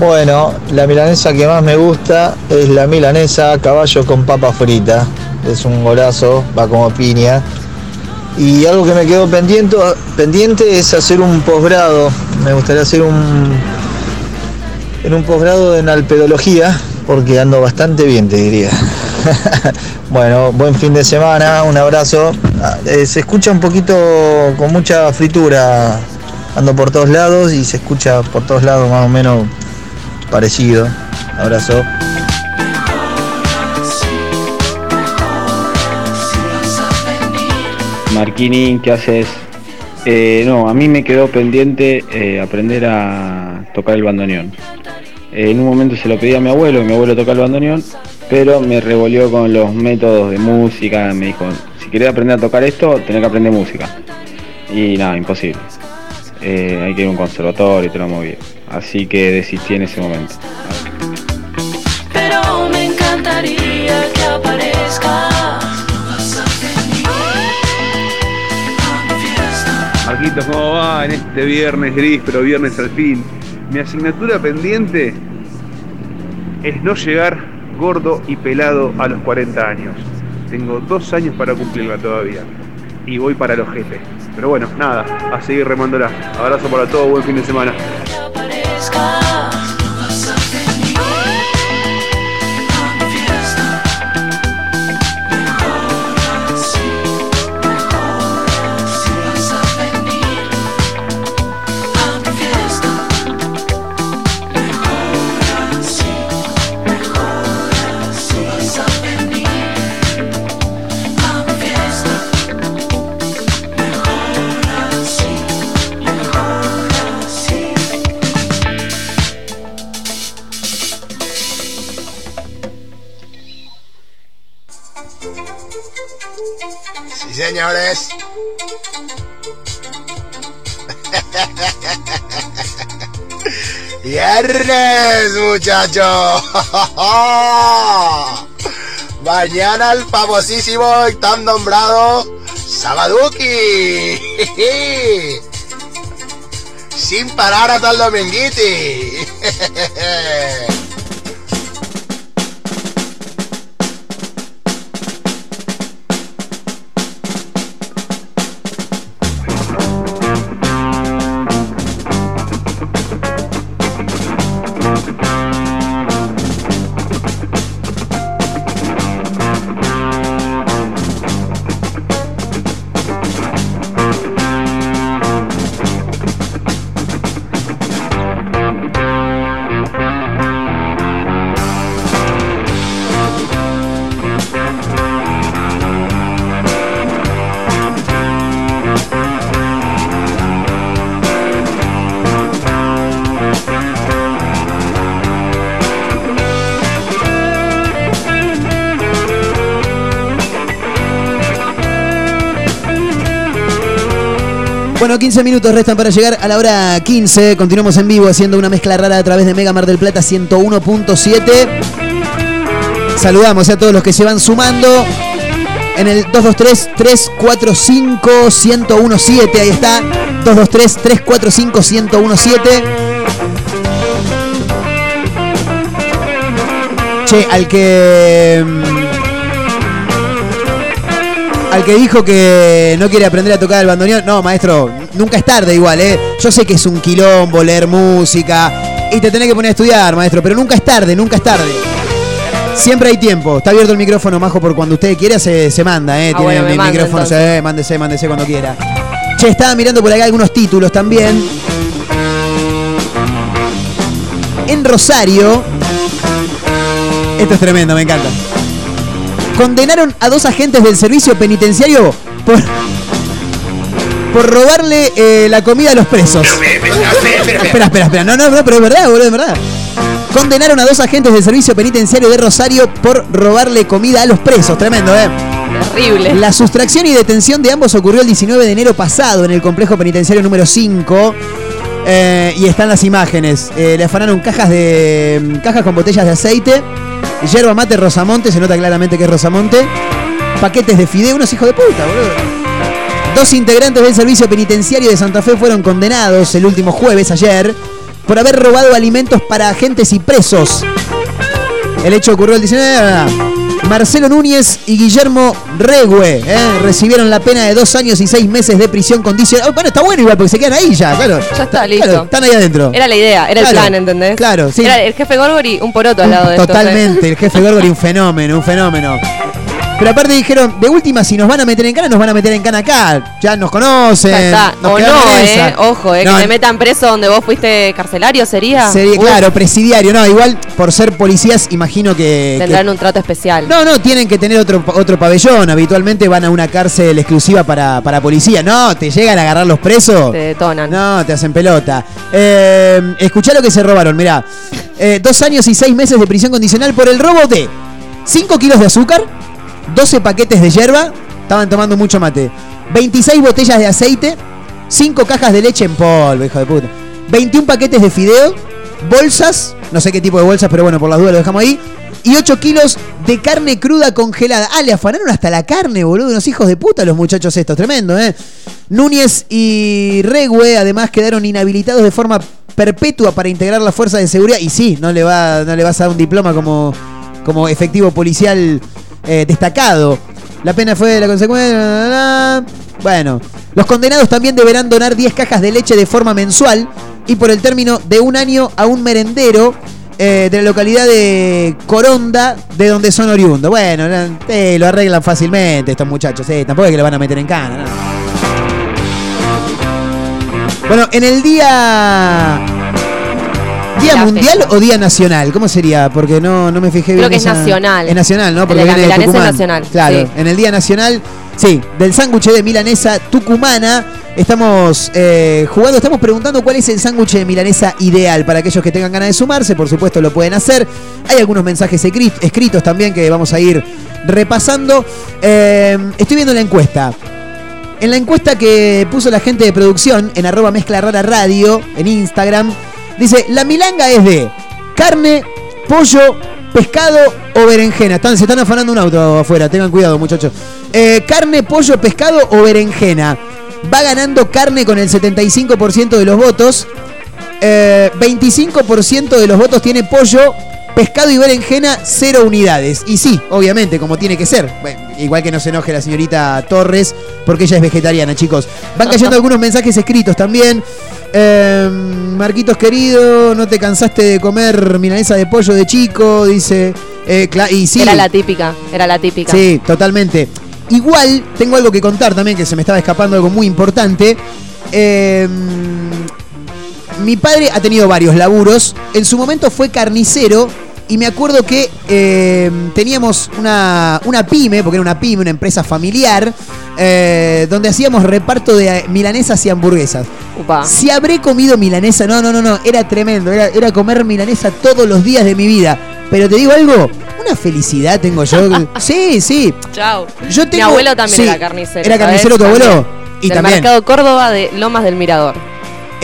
Bueno, la milanesa que más me gusta es la milanesa caballo con papa frita. Es un golazo, va como piña. Y algo que me quedó pendiente, pendiente es hacer un posgrado. Me gustaría hacer un en un posgrado en alpedología, porque ando bastante bien, te diría. [laughs] bueno, buen fin de semana, un abrazo. Eh, se escucha un poquito con mucha fritura, ando por todos lados y se escucha por todos lados más o menos parecido. Abrazo. Marquini, ¿qué haces? Eh, no, a mí me quedó pendiente eh, aprender a tocar el bandoneón. Eh, en un momento se lo pedí a mi abuelo, y mi abuelo toca el bandoneón, pero me revolvió con los métodos de música, me dijo, si querés aprender a tocar esto, tenés que aprender música. Y nada, imposible. Eh, hay que ir a un conservatorio y te lo moví. Así que desistí en ese momento. Pero me encantaría que aparezcas. Marquitos, ¿cómo va en este viernes gris, pero viernes al fin? Mi asignatura pendiente es no llegar gordo y pelado a los 40 años. Tengo dos años para cumplirla todavía. Y voy para los jefes. Pero bueno, nada, a seguir remándola. Abrazo para todos, buen fin de semana. Viernes, muchachos. [laughs] Mañana el famosísimo y tan nombrado Sabaduki. [laughs] Sin parar hasta el dominguiti. [laughs] Bueno, 15 minutos restan para llegar a la hora 15. Continuamos en vivo haciendo una mezcla rara a través de Mega Mar del Plata 101.7. Saludamos a todos los que se van sumando en el 223-345-1017. Ahí está. 223-345-1017. Che, al que. mm, Al que dijo que no quiere aprender a tocar el bandoneón. No, maestro, nunca es tarde igual, ¿eh? Yo sé que es un quilombo leer música y te tenés que poner a estudiar, maestro, pero nunca es tarde, nunca es tarde. Siempre hay tiempo. Está abierto el micrófono, Majo, por cuando usted quiera se, se manda, ¿eh? Ah, Tiene bueno, el mando, micrófono, se- mándese, mándese cuando quiera. Che, estaba mirando por acá algunos títulos también. En Rosario. Esto es tremendo, me encanta. Condenaron a dos agentes del servicio penitenciario por, por robarle eh, la comida a los presos. Espera, espera, espera. No, no, no, pero es verdad, boludo, es verdad. Condenaron a dos agentes del servicio penitenciario de Rosario por robarle comida a los presos. Tremendo, ¿eh? Terrible. La sustracción y detención de ambos ocurrió el 19 de enero pasado en el complejo penitenciario número 5. eh, y están las imágenes. Eh, le afanaron cajas de cajas con botellas de aceite, yerba mate Rosamonte, se nota claramente que es Rosamonte, paquetes de fideo, unos hijos de puta, boludo. Dos integrantes del servicio penitenciario de Santa Fe fueron condenados el último jueves, ayer, por haber robado alimentos para agentes y presos. El hecho ocurrió el 19. Marcelo Núñez y Guillermo Regue ¿eh? recibieron la pena de dos años y seis meses de prisión condicional. Bueno, está bueno igual porque se quedan ahí ya, claro. Ya está, listo. Claro, están ahí adentro. Era la idea, era Claro, el plan, ¿entendés? claro, sí. Era el jefe Gorgori, un poroto al lado de estos, ¿eh? Totalmente, el jefe Gorgori un fenómeno, un fenómeno. Pero aparte dijeron, de última, si nos van a meter en cana, nos van a meter en cana acá. Ya nos conocen. Ya está. nos O no, eh. Ojo, eh. No, que te metan preso donde vos fuiste carcelario, ¿sería? sería- Uf, claro, presidiario. No, igual por ser policías, imagino que. que- Tendrán un trato especial. no, no, tienen que tener otro, otro pabellón. Habitualmente van a una cárcel exclusiva para, para policía. No, te llegan a agarrar los presos. Te detonan. No, te hacen pelota. Eh, escuchá lo que se robaron, mirá. Eh, dos años y seis meses de prisión condicional por el robo de 5 kilos de azúcar, 12 paquetes de hierba, estaban tomando mucho mate, 26 botellas de aceite, 5 cajas de leche en polvo, hijo de puta, 21 paquetes de fideo, bolsas, no sé qué tipo de bolsas, pero bueno, por las dudas lo dejamos ahí, y 8 kilos de carne cruda congelada. Ah, le afanaron hasta la carne, boludo, unos hijos de puta los muchachos estos, tremendo, ¿eh? Núñez y Regue además quedaron inhabilitados de forma perpetua para integrar la fuerza de seguridad. Y sí, no le, va, no le vas a dar un diploma como, como efectivo policial eh, destacado. La pena fue la consecuencia. Bueno, los condenados también deberán donar 10 cajas de leche de forma mensual y por el término de un año a un merendero eh, de la localidad de Coronda, de donde son oriundos. Bueno, eh, lo arreglan fácilmente estos muchachos, eh, tampoco es que le van a meter en cana. ¿no? Bueno, en el día. ¿Día mundial fecha. o día nacional? ¿Cómo sería? Porque no, no me fijé bien. Creo que es nacional. Es nacional, ¿no? El Porque de la viene de es Tucumán. nacional, Claro, sí. en el día nacional, sí, del sándwich de milanesa tucumana. Estamos eh, jugando, estamos preguntando cuál es el sándwich de milanesa ideal para aquellos que tengan ganas de sumarse. Por supuesto, lo pueden hacer. Hay algunos mensajes escri- escritos también que vamos a ir repasando. Eh, estoy viendo la encuesta. En la encuesta que puso la gente de producción en arroba mezcla rara radio en Instagram, dice, la milanga es de carne, pollo, pescado o berenjena. Están, se están afanando un auto afuera, tengan cuidado muchachos. Eh, carne, pollo, pescado o berenjena. Va ganando carne con el 75% de los votos. Eh, 25% de los votos tiene pollo, pescado y berenjena, cero unidades. Y sí, obviamente, como tiene que ser. Bueno, igual que no se enoje la señorita Torres, porque ella es vegetariana, chicos. Van cayendo [laughs] algunos mensajes escritos también. Eh, Marquitos querido, no te cansaste de comer milanesa de pollo de chico, dice. Eh, y sí, Era la típica, era la típica. Sí, totalmente. Igual tengo algo que contar también, que se me estaba escapando algo muy importante. Eh, mi padre ha tenido varios laburos. En su momento fue carnicero. Y me acuerdo que eh, teníamos una, una pyme, porque era una pyme, una empresa familiar, eh, donde hacíamos reparto de eh, milanesas y hamburguesas. Upa. Si habré comido milanesa, no, no, no, no, era tremendo, era, era comer milanesa todos los días de mi vida. Pero te digo algo, una felicidad tengo yo. [laughs] sí, sí. Chao. Yo Mi tengo- abuelo también sí, era carnicero. ¿Era carnicero tu abuelo? También. Y del también. Mercado Córdoba de Lomas del Mirador.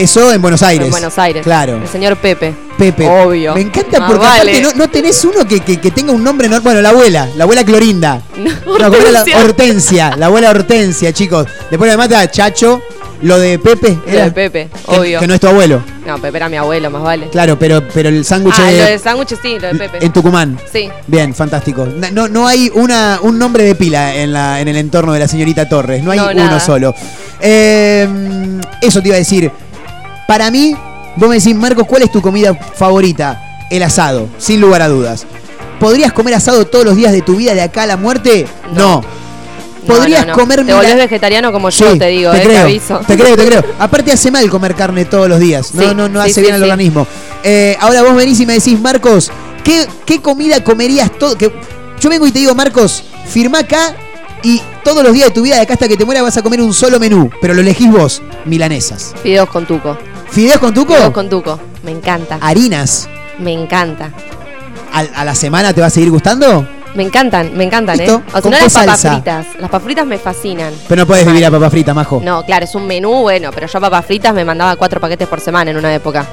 Eso en Buenos Aires. En Buenos Aires. Claro. El señor Pepe. Pepe. Obvio. Me encanta Más porque vale. aparte no, no tenés uno que, que- que tenga un nombre normal. Bueno, la abuela, la abuela Clorinda. [laughs] No, ¿cómo era la- Hortensia. Hortensia, la abuela Hortensia, chicos. Después además está Chacho, lo de Pepe. Lo Era, de Pepe, que- obvio. Que no es tu abuelo. No, Pepe era mi abuelo, más vale. Claro, pero, pero el sándwich Ah, de- lo del sándwich sí, lo de Pepe. en Tucumán. Sí. Bien, fantástico. No, no hay una, un nombre de pila en, la, en el entorno de la señorita Torres. No hay No, uno solo. Eh, eso te iba a decir. Para mí, vos me decís, Marcos, ¿cuál es tu comida favorita? El asado, sin lugar a dudas. ¿Podrías comer asado todos los días de tu vida de acá a la muerte? No. ¿Podrías No, no, no. comer Te volvés vegetariano como yo, Sí, te digo, te eh, te creo, aviso. Te creo, te creo. [laughs] Aparte hace mal comer carne todos los días. No, Sí, no, no hace sí, bien al organismo. Eh, ahora vos venís y me decís, Marcos, ¿qué, qué comida comerías todo? Que, yo vengo y te digo, Marcos, firma acá y todos los días de tu vida, de acá hasta que te mueras, vas a comer un solo menú. Pero lo elegís vos, milanesas. Fideos con tuco. ¿Fideos con tuco? Fideos con tuco. Me encanta. Harinas. Me encanta. ¿A, a la semana te va a seguir gustando? Me encantan, me encantan, ¿Listo? ¿eh? O ¿Con no, las papas fritas. Las papas fritas me fascinan. Pero no podés vivir a papa frita, majo. No, claro, es un menú, bueno, pero yo papas fritas me mandaba cuatro paquetes por semana en una época.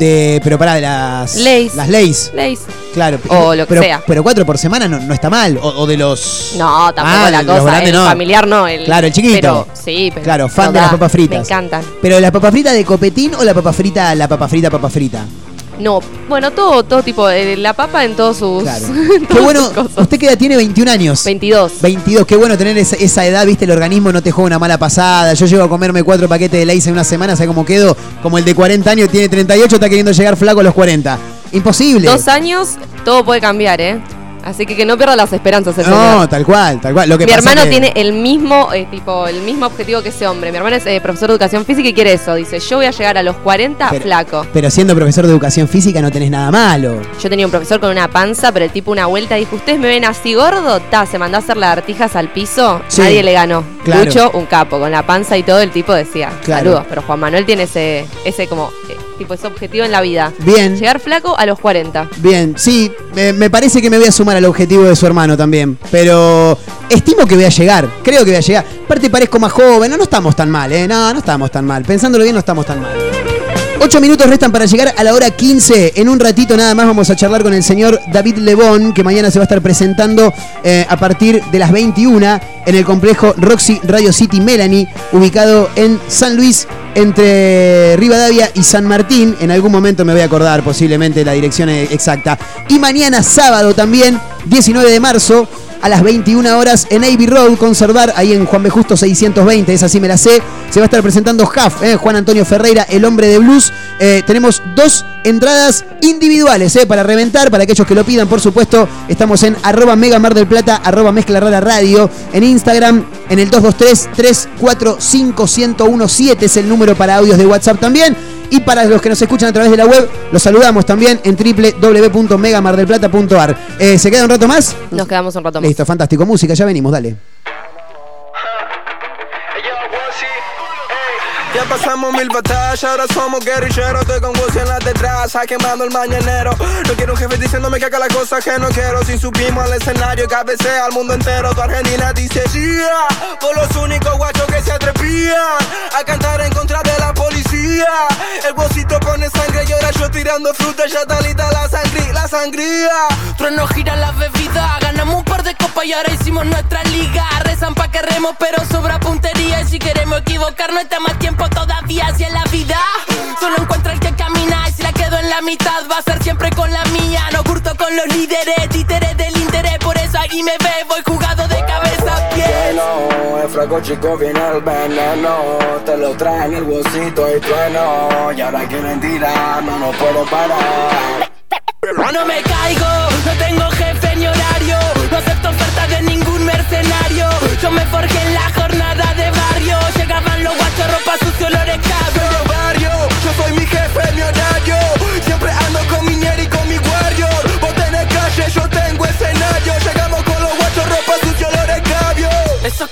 De, pero pará, de las... Lay's. Las leyes. Lays. Claro. O lo que pero, sea. Pero cuatro por semana no, no está mal. O, o de los... No, tampoco Ah, la cosa. grandes el no. familiar no. El, Claro, el chiquito. Pero, sí, pero. Claro, fan no de las papas fritas. Me encantan. Pero la papa frita de copetín o la papa frita, la papa frita, papa frita. No, bueno, todo, todo tipo. de la papa en todos sus. Claro. [laughs] en Qué bueno, sus usted que edad tiene 21 años. 22. 22, qué bueno tener esa, esa edad, viste, el organismo no te juega una mala pasada. Yo llego a comerme cuatro paquetes de Lay's en una semana, ¿sabes cómo quedo? Como el de 40 años tiene 38, está queriendo llegar flaco a los 40. Imposible. Dos años, todo puede cambiar, ¿eh? Así que que no pierda las esperanzas el No, tal cual, tal cual. Lo que Mi pasa hermano que- tiene el mismo, eh, tipo, el mismo objetivo que ese hombre. Mi hermano es eh, profesor de educación física y quiere eso. Dice, yo voy a llegar a los 40 Pero- flaco. Pero siendo profesor de educación física no tenés nada malo. Yo tenía un profesor con una panza, pero el tipo una vuelta dijo, ¿ustedes me ven así gordo? Ta, se mandó a hacer las artijas al piso, Sí. nadie le ganó. Claro. Lucho, un capo, con la panza y todo, el tipo decía, Claro. saludos, pero Juan Manuel tiene ese, ese como, eh, tipo, ese objetivo en la vida. Bien. Llegar flaco a los 40. Bien, sí, me, me parece que me voy a sumar al objetivo de su hermano también. Pero estimo que voy a llegar, creo que voy a llegar. Aparte parezco más joven, no, no estamos tan mal, ¿eh? No, no estamos tan mal. Pensándolo bien, no estamos tan mal. Ocho minutos restan para llegar a la hora 15. En un ratito nada más vamos a charlar con el señor David Lebón, que mañana se va a estar presentando eh, a partir de las 21 en el complejo Roxy Radio City Melanie, ubicado en San Luis, entre Rivadavia y San Martín. En algún momento me voy a acordar posiblemente la dirección exacta. Y mañana sábado también, 19 de marzo, a las 21 horas en Navy Road, Conservar, ahí en Juan B. Justo 620, esa sí me la sé. Se va a estar presentando Huff, eh, Juan Antonio Ferreira, el hombre de blues. Eh, tenemos dos entradas individuales eh, para reventar, para aquellos que lo pidan, por supuesto. Estamos en arroba Mega Mar del Plata, arroba Mezcla Radio, en Instagram, en el 223-345-1017 es el número para audios de WhatsApp también. Y para los que nos escuchan a través de la web, los saludamos también en www.megamardelplata.ar. Eh, ¿Se queda un rato más? Nos quedamos un rato más. Listo, fantástico. Música, ya venimos, dale. [laughs] Ya pasamos mil batallas, ahora somos guerrilleros. Estoy con Woz en la detrás, quemando el mañanero. No quiero un jefe diciéndome que haga las cosas que no quiero. Si subimos al escenario, cabecea al mundo entero. Tu Argentina dice yeah, por los únicos guachos que se atrevían a cantar en contra de la policía. El bolsito pone sangre y ahora yo tirando fruta. Ya está lista la sangría, la sangría. Trueno gira la bebida, ganamos un par de copas y ahora hicimos nuestra liga. Rezan pa' que remos, pero sobra puntería. Y si queremos equivocarnos, está más tiempo todavía hacia la vida. Solo encuentra el que camina y si la quedo en la mitad, va a ser siempre con la mía. No curto con los líderes, títeres del interés. Por eso ahí me ve, voy jugado de cabeza el fraco chico viene el veneno Te lo traen el bolsito y trueno Y ahora quieren tirar, no nos puedo parar No me caigo, no tengo jefe ni horario. No acepto ofertas de ningún mercenario. Yo me forjé en la jornada de barrio. Llegaban los guachos, ropa sucio, olores cabros. Barrio, yo soy mi jefe, mi horario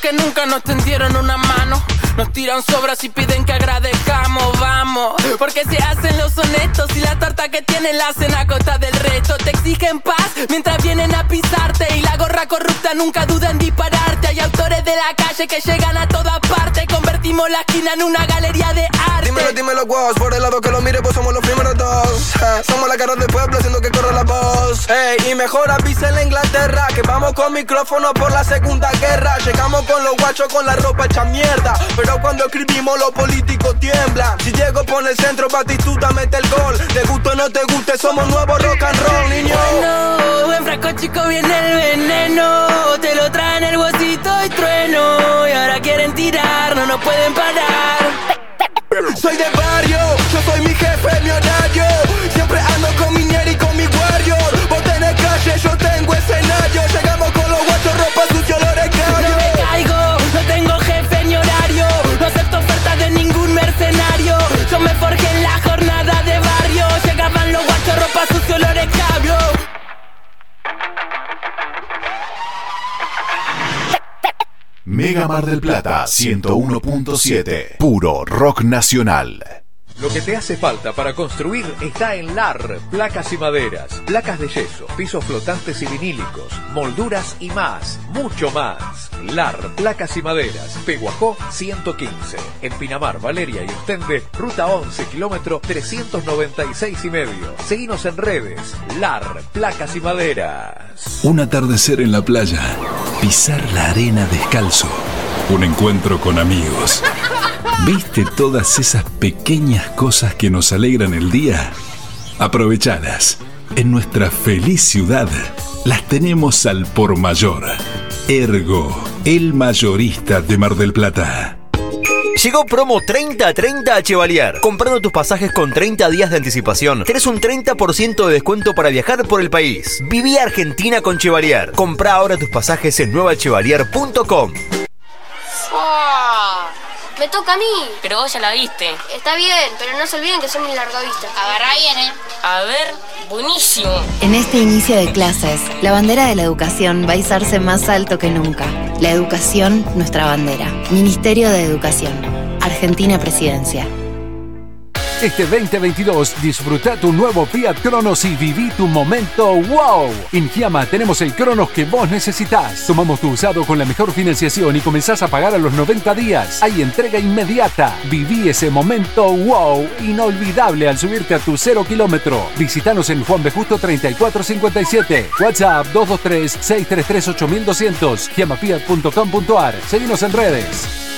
que nunca nos tendieron una mano. Nos tiran sobras y piden que agradezcamos, vamos. Porque se hacen los honestos y la torta que tienen la hacen a costa del resto. Te exigen paz mientras vienen a pisarte. Y la gorra corrupta nunca duda en dispararte. Hay autores de la calle que llegan a todas partes. Convertimos la esquina en una galería de arte. Dímelo, dímelo, guas, por el lado que lo mire, pues somos los primeros dos. Somos la cara del pueblo haciendo que corra la voz. Ey, y mejor avisa en la Inglaterra que vamos con micrófono por la segunda guerra. Llegamos con los guachos con la ropa hecha mierda. Cuando escribimos los políticos tiemblan. Si llego por el centro, Batistuta mete el gol. Te guste o no te guste, somos nuevo rock and roll, niño. Bueno, en frasco chico viene el veneno. Te lo traen el bolsito y trueno. Y ahora quieren tirar, no nos pueden parar. Soy de barrio, yo soy mi jefe, mi horario. Mega Mar del Plata 101.7. Puro rock nacional. Lo que te hace falta para construir está en LAR, placas y maderas, placas de yeso, pisos flotantes y vinílicos, molduras y más, mucho más. LAR, placas y maderas, Peguajó 115, en Pinamar, Valeria y Ostende, ruta 11, kilómetro 396 y medio. Seguinos en redes, LAR, placas y maderas. Un atardecer en la playa, pisar la arena descalzo, un encuentro con amigos. ¿Viste todas esas pequeñas cosas que nos alegran el día? Aprovechadas. En nuestra feliz ciudad las tenemos al por mayor. Ergo, el mayorista de Mar del Plata. Llegó promo 30-30 a Chevalier. Comprando tus pasajes con 30 días de anticipación, tenés un 30% de descuento para viajar por el país. Viví Argentina con Chevalier. Compra ahora tus pasajes en nuevachevalier.com. ¡Ah! Me toca a mí. Pero vos ya la viste. Está bien, pero no se olviden que son mis largavistas. Agarrá bien, ¿eh? A ver, buenísimo. En este inicio de clases, la bandera de la educación va a izarse más alto que nunca. La educación, nuestra bandera. Ministerio de Educación. Argentina Presidencia. Este 2022 disfruta tu nuevo Fiat Cronos y viví tu momento wow. En Giamma tenemos el Cronos que vos necesitas. Tomamos tu usado con la mejor financiación y comenzás a pagar a los 90 días. Hay entrega inmediata. Viví ese momento wow inolvidable al subirte a tu cero kilómetro. Visítanos en Juan B. Justo 3457. WhatsApp 223-633-8200. Giamafiat.com.ar. Seguinos en redes.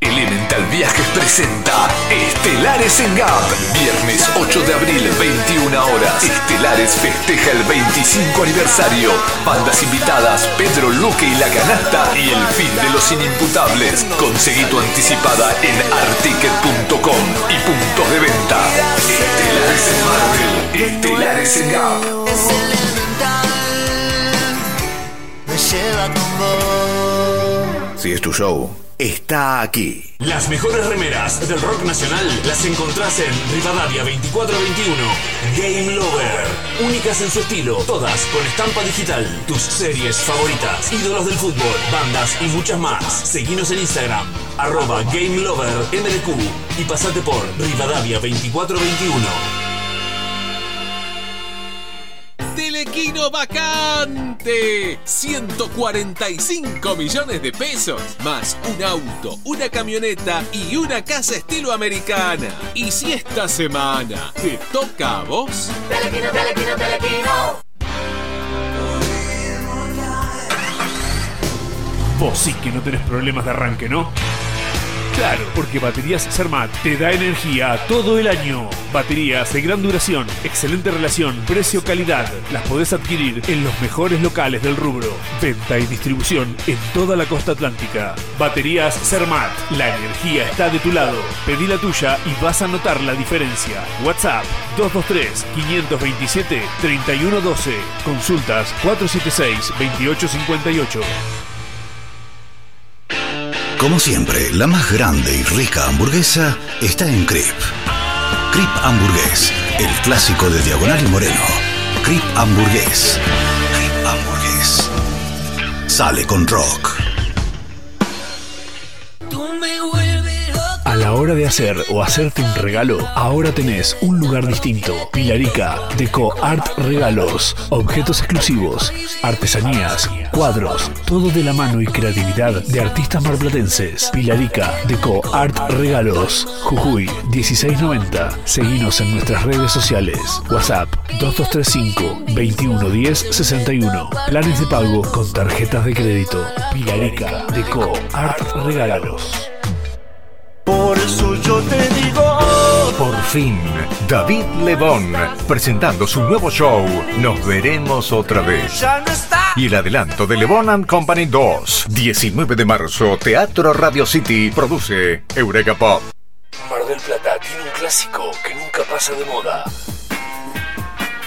Elemental Viajes presenta Estelares en Gap. Viernes 8 de abril, 21 horas. Estelares festeja el 25 aniversario. Bandas invitadas, Pedro Luque y La Canasta y el fin de los inimputables. Conseguí tu anticipada en articket.com y puntos de venta. Estelares en Marvel. Estelares en Gap. Es elemental, me lleva con vos. Si es tu show, está aquí. Las mejores remeras del rock nacional las encontrás en Rivadavia 2421. Game Lover. Únicas en su estilo, todas con estampa digital. Tus series favoritas, ídolos del fútbol, bandas y muchas más. Seguinos en Instagram, arroba Game Lover MDQ y pasate por Rivadavia 2421. Telequino vacante. 145 millones de pesos. Más un auto, una camioneta y una casa estilo americana. Y si esta semana te toca a vos. Telequino, telequino, telequino. Vos sí que no tenés problemas de arranque, ¿no? Claro, porque Baterías Cermat te da energía todo el año. Baterías de gran duración, excelente relación, precio-calidad. Las podés adquirir en los mejores locales del rubro. Venta y distribución en toda la costa atlántica. Baterías Cermat. La energía está de tu lado. Pedí la tuya y vas a notar la diferencia. WhatsApp 223-527-3112. Consultas 476-2858. Como siempre, la más grande y rica hamburguesa está en Crip. Crip Hamburgués, el clásico de Diagonal y Moreno. Crip Hamburgués. Crip Hamburgués. Sale con rock. La hora de hacer o hacerte un regalo, ahora tenés un lugar distinto. Pilarica, Deco Art Regalos, objetos exclusivos, artesanías, cuadros, todo de la mano y creatividad de artistas marplatenses. Pilarica, Deco Art Regalos, Jujuy 1690. Seguinos en nuestras redes sociales. WhatsApp 2235 2110 61. Planes de pago con tarjetas de crédito. Pilarica, Deco Art Regalos. Por eso yo te digo. Por fin, David Lebón, presentando su nuevo show, Nos veremos otra vez. Y el adelanto de Lebón and Company 2, 19 de marzo, Teatro Radio City, produce Eureka Pop. Mar del Plata tiene un clásico que nunca pasa de moda.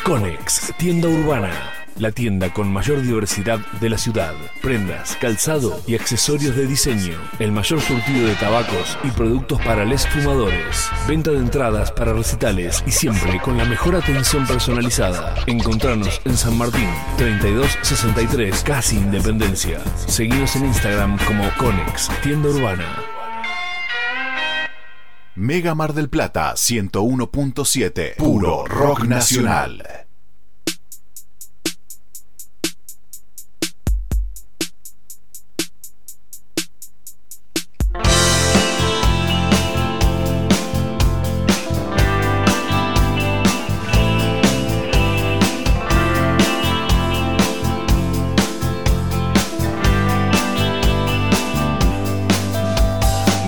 Conex, tienda urbana. La tienda con mayor diversidad de la ciudad. Prendas, calzado y accesorios de diseño. El mayor surtido de tabacos y productos para les fumadores. Venta de entradas para recitales y siempre con la mejor atención personalizada. Encontrarnos en San Martín, 3263, casi Independencia. Seguinos en Instagram como Conex, tienda urbana. Mega Mar del Plata 101.7. Puro rock nacional.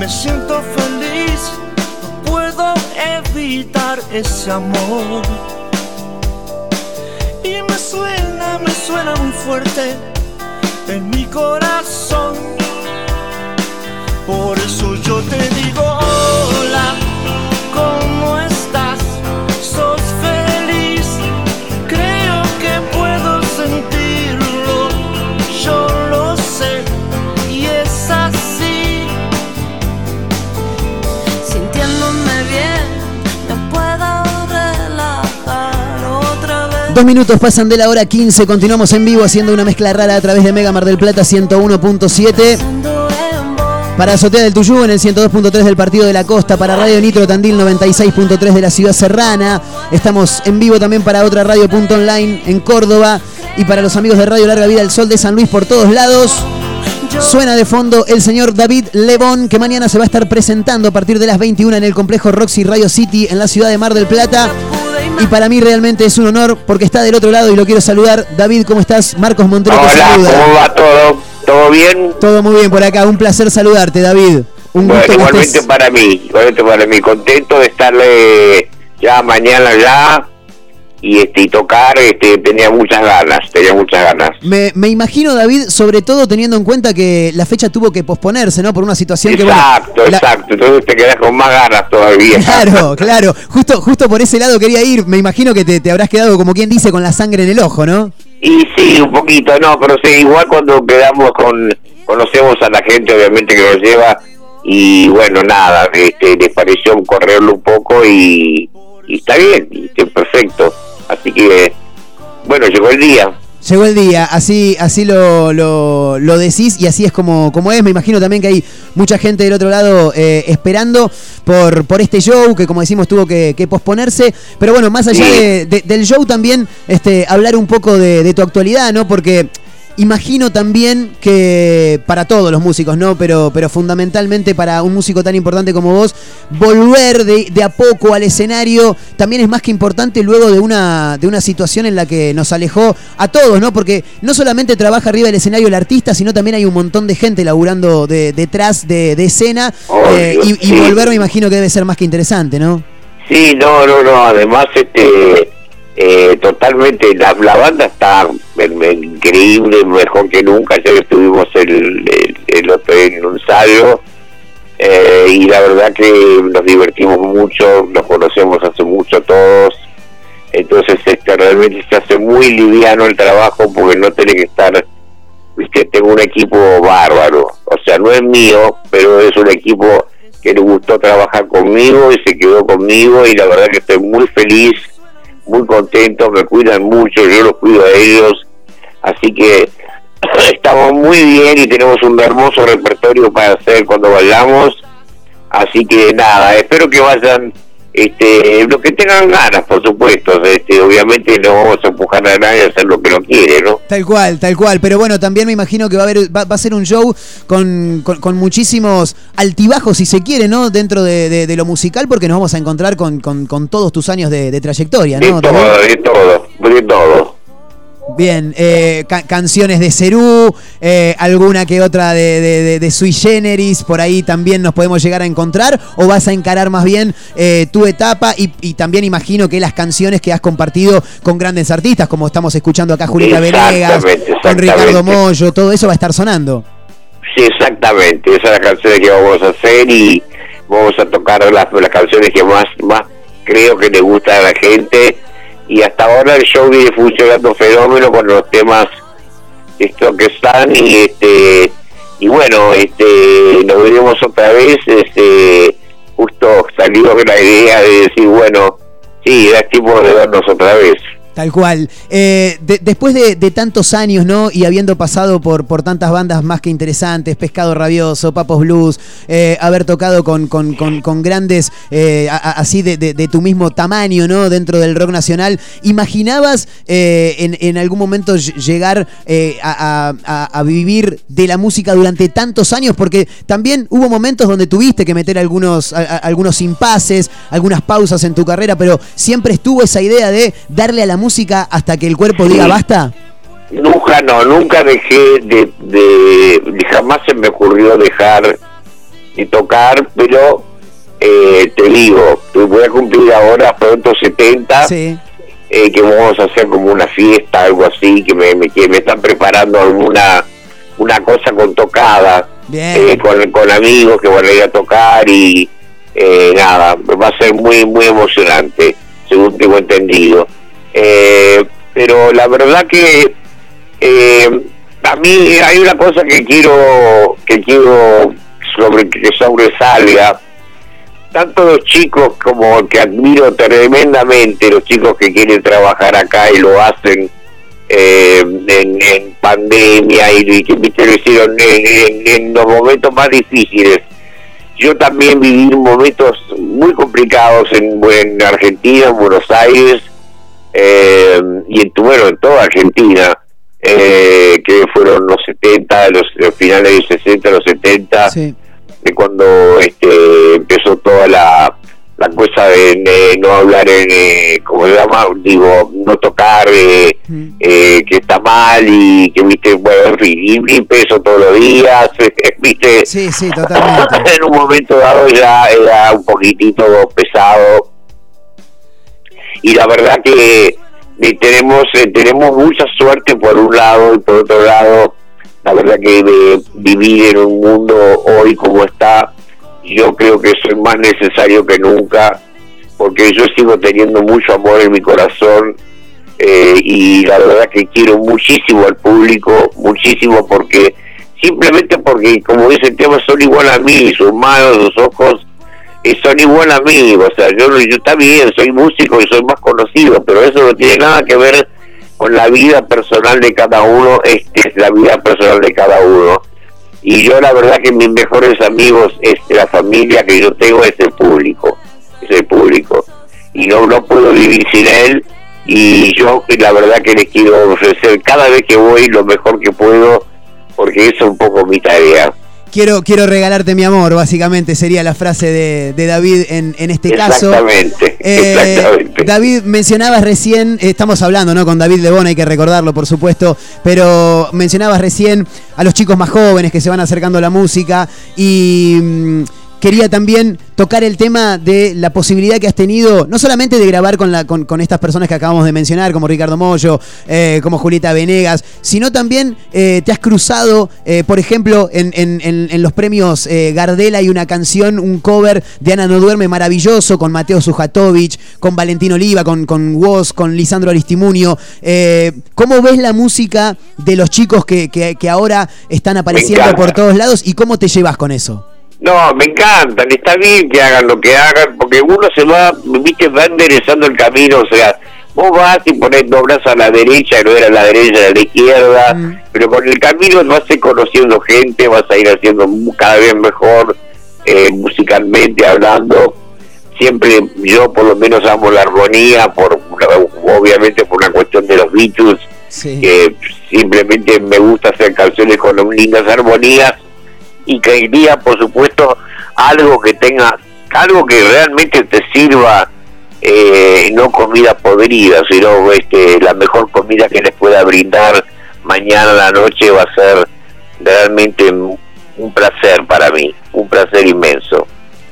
Me siento feliz, no puedo evitar ese amor. Y me suena, me suena muy fuerte en mi corazón. Por eso yo te digo hola, Dos minutos pasan de la hora 15, continuamos en vivo haciendo una mezcla rara a través de Mega Mar del Plata 101.7. Para Azotea del Tuyú en el 102.3 del Partido de la Costa, para Radio Nitro Tandil 96.3 de la Ciudad Serrana. Estamos en vivo también para otra radio.online en Córdoba y para los amigos de Radio Larga Vida El Sol de San Luis por todos lados. Suena de fondo el señor David Lebón, que mañana se va a estar presentando a partir de las 21 en el complejo Roxy Radio City en la ciudad de Mar del Plata. Y para mí realmente es un honor porque está del otro lado y lo quiero saludar. David, ¿cómo estás? Marcos Montero te Hola, saluda. ¿cómo va todo? ¿Todo bien? Todo muy bien por acá. Un placer saludarte, David. Un Bueno, gusto igualmente estés- para mí, igualmente para mí, contento de estarle ya mañana ya y este y tocar, este tenía muchas ganas, tenía muchas ganas. Me, me imagino, David, sobre todo teniendo en cuenta que la fecha tuvo que posponerse, ¿no? Por una situación que, bueno, Exacto, la- exacto, entonces te quedas con más ganas todavía. [laughs] Claro, claro. Justo, justo por ese lado quería ir. Me imagino que te, te habrás quedado, como quien dice, con la sangre en el ojo, ¿no? Y sí, un poquito, no, pero sí, igual cuando quedamos con, conocemos a la gente obviamente que nos lleva y bueno, nada, este, les pareció correrlo un poco y, y está bien, y perfecto. Así que, bueno, llegó el día. Llegó el día, así, así lo, lo, lo decís y así es como, como es. Me imagino también que hay mucha gente del otro lado eh, esperando por, por este show que como decimos tuvo que, que posponerse. Pero bueno, más allá Sí. de- de- del show también este, hablar un poco de, de tu actualidad, ¿no? Porque imagino también que para todos los músicos, ¿no? Pero, pero fundamentalmente para un músico tan importante como vos, volver de, de a poco al escenario también es más que importante luego de una, de una situación en la que nos alejó a todos, ¿no? Porque no solamente trabaja arriba del escenario el artista, sino también hay un montón de gente laburando de- detrás de, de escena. eh, y, y volver me imagino que debe ser más que interesante, ¿no? Sí, no, no, no, además, este, eh, totalmente, la, la banda está increíble, mejor que nunca, ya estuvimos el, el, el otro en un ensayo, eh, y la verdad que nos divertimos mucho, nos conocemos hace mucho todos, entonces este realmente se hace muy liviano el trabajo porque no tiene que estar, viste, tengo un equipo bárbaro, o sea, no es mío, pero es un equipo que le gustó trabajar conmigo y se quedó conmigo y la verdad que estoy muy feliz, muy contento, me cuidan mucho, yo los cuido a ellos, así que [clears throat] estamos muy bien y tenemos un hermoso repertorio para hacer cuando bailamos, Así que nada, espero que vayan este, los que tengan ganas, por supuesto. Este, obviamente no vamos a empujar a nadie a hacer lo que no quiere, ¿no? Tal cual, tal cual. Pero bueno, también me imagino que va a haber, va, va a ser un show con, con- con muchísimos altibajos, si se quiere, ¿no? Dentro de, de- de lo musical, porque nos vamos a encontrar con, con- todos tus años de, de trayectoria, De ¿no? todo, de todo, de todo. Bien, eh, ca- canciones de Cerú, eh, alguna que otra de, de, de- de Sui Generis, por ahí también nos podemos llegar a encontrar, o vas a encarar más bien eh, tu etapa y, y también imagino que las canciones que has compartido con grandes artistas, como estamos escuchando acá Julieta Venegas, con Ricardo. Mollo, todo eso va a estar sonando. Sí, exactamente. Esas son las canciones que vamos a hacer y vamos a tocar las, las canciones que más, más creo que le gusta a la gente. Y hasta ahora el show viene funcionando fenómeno con los temas estos que están y este y bueno este nos veremos otra vez este justo salió la idea de decir bueno sí era tiempo de vernos otra vez Tal cual. Eh, de- después de, tantos años, ¿no? Y habiendo pasado por, por tantas bandas más que interesantes, Pescado Rabioso, Papos Blues, eh, haber tocado con, con- con- grandes, eh, así de, tu mismo tamaño, ¿no? Dentro del rock nacional, ¿imaginabas en, en algún momento ll- llegar a, vivir de la música durante tantos años? Porque también hubo momentos donde tuviste que meter algunos, algunos impases, algunas pausas en tu carrera, pero siempre estuvo esa idea de darle a la música hasta que el cuerpo diga basta. Nunca, no, nunca dejé de, de, de- jamás se me ocurrió dejar de tocar, pero eh, te digo, voy a cumplir ahora pronto 70, eh, que vamos a hacer como una fiesta, algo así, que me, me, que me están preparando alguna una cosa con tocada, eh, con, con amigos que van a ir a tocar y eh, nada, va a ser muy, muy emocionante, según tengo entendido. Eh, pero la verdad que eh, a mí hay una cosa que quiero que quiero sobre que sobresalga tanto los chicos como que admiro tremendamente los chicos que quieren trabajar acá y lo hacen eh, en, en pandemia y, que lo hicieron en, en- en los momentos más difíciles. Yo también viví momentos muy complicados en, en Argentina, en Buenos Aires eh, y en, bueno, en toda Argentina, eh, que fueron los 70, los, los finales de los 60, los 70, de cuando este, empezó toda la, la cosa de, no hablar en, eh, como se llama, digo, no tocar, eh, eh, que está mal y que, viste, bueno, en fin, y, y peso todos los días, [laughs] viste. Sí, sí, totalmente. [laughs] en un momento dado ya era un poquitito pesado y la verdad que eh, tenemos eh, tenemos mucha suerte por un lado y por otro lado la verdad que de vivir en un mundo hoy como está yo creo que eso es más necesario que nunca porque yo sigo teniendo mucho amor en mi corazón eh, y la verdad que quiero muchísimo al público muchísimo porque simplemente porque como dice el tema son igual a mí sus manos sus ojos eh, son igual a mí, o sea, yo, yo está soy músico y soy más conocido, pero eso no tiene nada que ver con la vida personal de cada uno, [laughs] este es la vida personal de cada uno. Y yo la verdad que mis mejores amigos, este, la familia que yo tengo es el público, es el público. Y no, no puedo vivir sin él y yo la verdad que les quiero ofrecer cada vez que voy lo mejor que puedo, porque es un poco mi tarea. Quiero, quiero regalarte mi amor, básicamente sería la frase de, de David en, en este caso. Exactamente, Eh, exactamente. David, mencionabas recién, eh, estamos hablando ¿no? con David Lebón, hay que recordarlo por supuesto, pero mencionabas recién a los chicos más jóvenes que se van acercando a la música y mm, quería también tocar el tema de la posibilidad que has tenido, no solamente de grabar con, la, con, con estas personas que acabamos de mencionar, como Ricardo Mollo, eh, como Julieta Venegas, sino también eh, te has cruzado, eh, por ejemplo, en, en- en- en los premios eh, Gardel hay una canción, un cover de Ana No Duerme maravilloso, con Mateo Sujatovich, con Valentín Oliva, con, con Woz, con Lisandro Aristimunio. ¿Cómo ves la música de los chicos que, que- que ahora están apareciendo por todos lados y cómo te llevas con eso? No, me encantan, está bien que hagan lo que hagan, porque uno se va, viste, va enderezando el camino, o sea, vos vas y pones dos brazos a la derecha, no era a la derecha, a la izquierda, pero con el camino vas a ir conociendo gente, vas a ir haciendo cada vez mejor, eh, musicalmente hablando. Siempre yo por lo menos amo la armonía, por obviamente por una cuestión de los Beatles, que simplemente me gusta hacer canciones con lindas armonías y quería por supuesto algo que tenga, algo que realmente te sirva eh, no comida podrida, sino este, la mejor comida que les pueda brindar mañana a la noche va a ser realmente un placer para mí, un placer inmenso.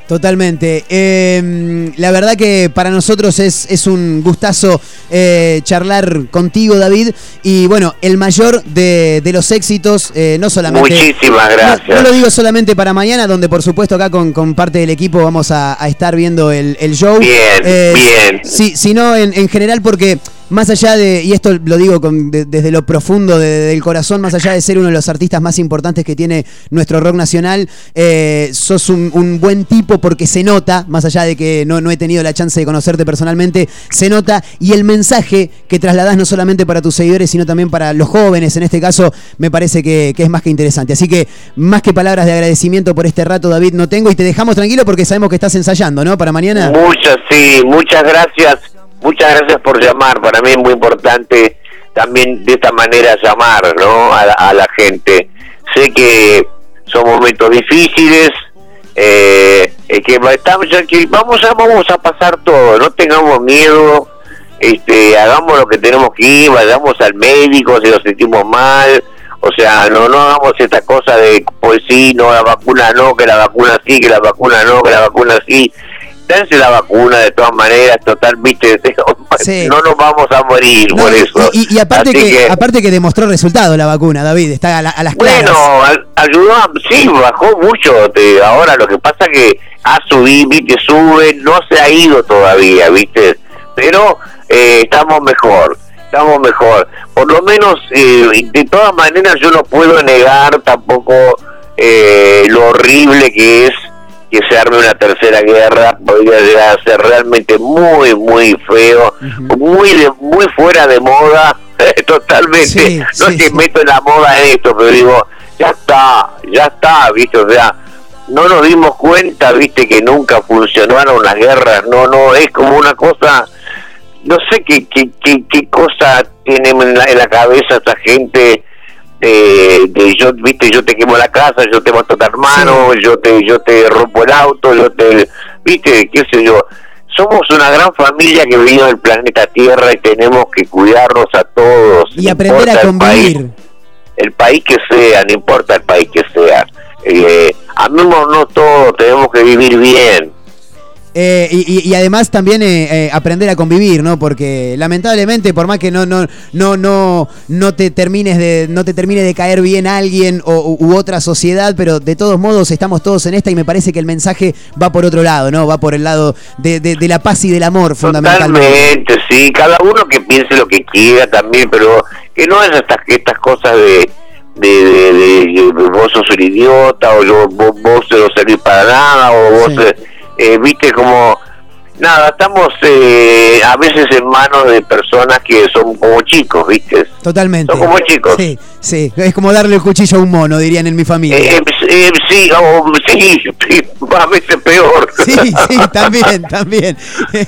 Totalmente. Eh, la verdad que para nosotros es, es un gustazo eh, charlar contigo, David. Y bueno, el mayor de, de los éxitos, eh, no solamente... Muchísimas gracias. No, no, lo digo solamente para mañana, donde por supuesto acá con, con parte del equipo vamos a, a estar viendo el, el show. Bien, bien. Sí, sino en, en general porque más allá de, y esto lo digo con, de, desde lo profundo de, del corazón, más allá de ser uno de los artistas más importantes que tiene nuestro rock nacional, eh, sos un, un, buen tipo porque se nota, más allá de que no, no, he tenido la chance de conocerte personalmente, se nota y el mensaje que trasladás no solamente para tus seguidores, sino también para los jóvenes, en este caso, me parece que es más que interesante. Así que, más que palabras de agradecimiento por este rato, David, no tengo y te dejamos tranquilo porque sabemos que estás ensayando, ¿no? Para mañana. Muchas, sí, muchas gracias muchas gracias por llamar. Para mí es muy importante también de esta manera llamar ¿no? a, la, a la gente. Sé que son momentos difíciles, eh, que, estamos, que vamos, a, vamos a pasar todo, no tengamos miedo, este, hagamos lo que tenemos que ir, vayamos al médico si nos sentimos mal. O sea, no, no hagamos esta cosa de, pues sí, no, la vacuna no, que la vacuna sí, que la vacuna no, que la vacuna sí dense la vacuna de todas maneras, total, viste, [laughs] sí. no nos vamos a morir no, por eso. Y, y aparte que, que, aparte que demostró resultado la vacuna, David, está a, la, a las claras. Bueno, ayudó, sí, bajó mucho, te, ahora lo que pasa que ha subido, viste, sube, no se ha ido todavía, viste, pero eh, estamos mejor. Estamos mejor. Por lo menos, eh, de todas maneras, yo no puedo negar tampoco eh, lo horrible que es que se arme una tercera guerra podría llegar a ser realmente muy muy feo uh -huh. muy de, muy fuera de moda [laughs] totalmente sí, no sí, es que sí. meto en la moda en esto pero digo ya está ya está viste o sea no nos dimos cuenta viste que nunca funcionaron las guerras no no es como una cosa no sé qué qué qué, qué cosa tiene en la, en la cabeza esta gente de, de, yo viste yo te quemo la casa yo te mato a tu hermano sí. yo te yo te rompo el auto yo te viste qué sé yo. Somos una gran familia que vino del planeta Tierra y tenemos que cuidarnos a todos. Y no aprender a convivir el país, el país, que sea no importa el país que sea. Eh, amémonos todos tenemos que vivir bien eh, y, y, además también eh, eh, aprender a convivir, ¿no? Porque lamentablemente, por más que no, no, no, no, no te termines de, no te termine de caer bien alguien o, u otra sociedad, pero de todos modos estamos todos en esta y me parece que el mensaje va por otro lado, ¿no? Va por el lado de, de, de la paz y del amor, fundamentalmente. Totalmente, sí, cada uno que piense lo que quiera también, pero que no es estas, estas cosas de de, de, de, vos sos un idiota o yo, vos, vos no servís para nada o vos sí eh, viste como nada estamos eh, a veces en manos de personas que son como chicos viste. Totalmente. Son como chicos. Sí sí. Es como darle el cuchillo a un mono dirían en mi familia. Eh, eh sí oh, sí, [laughs] a veces peor sí sí también [laughs] también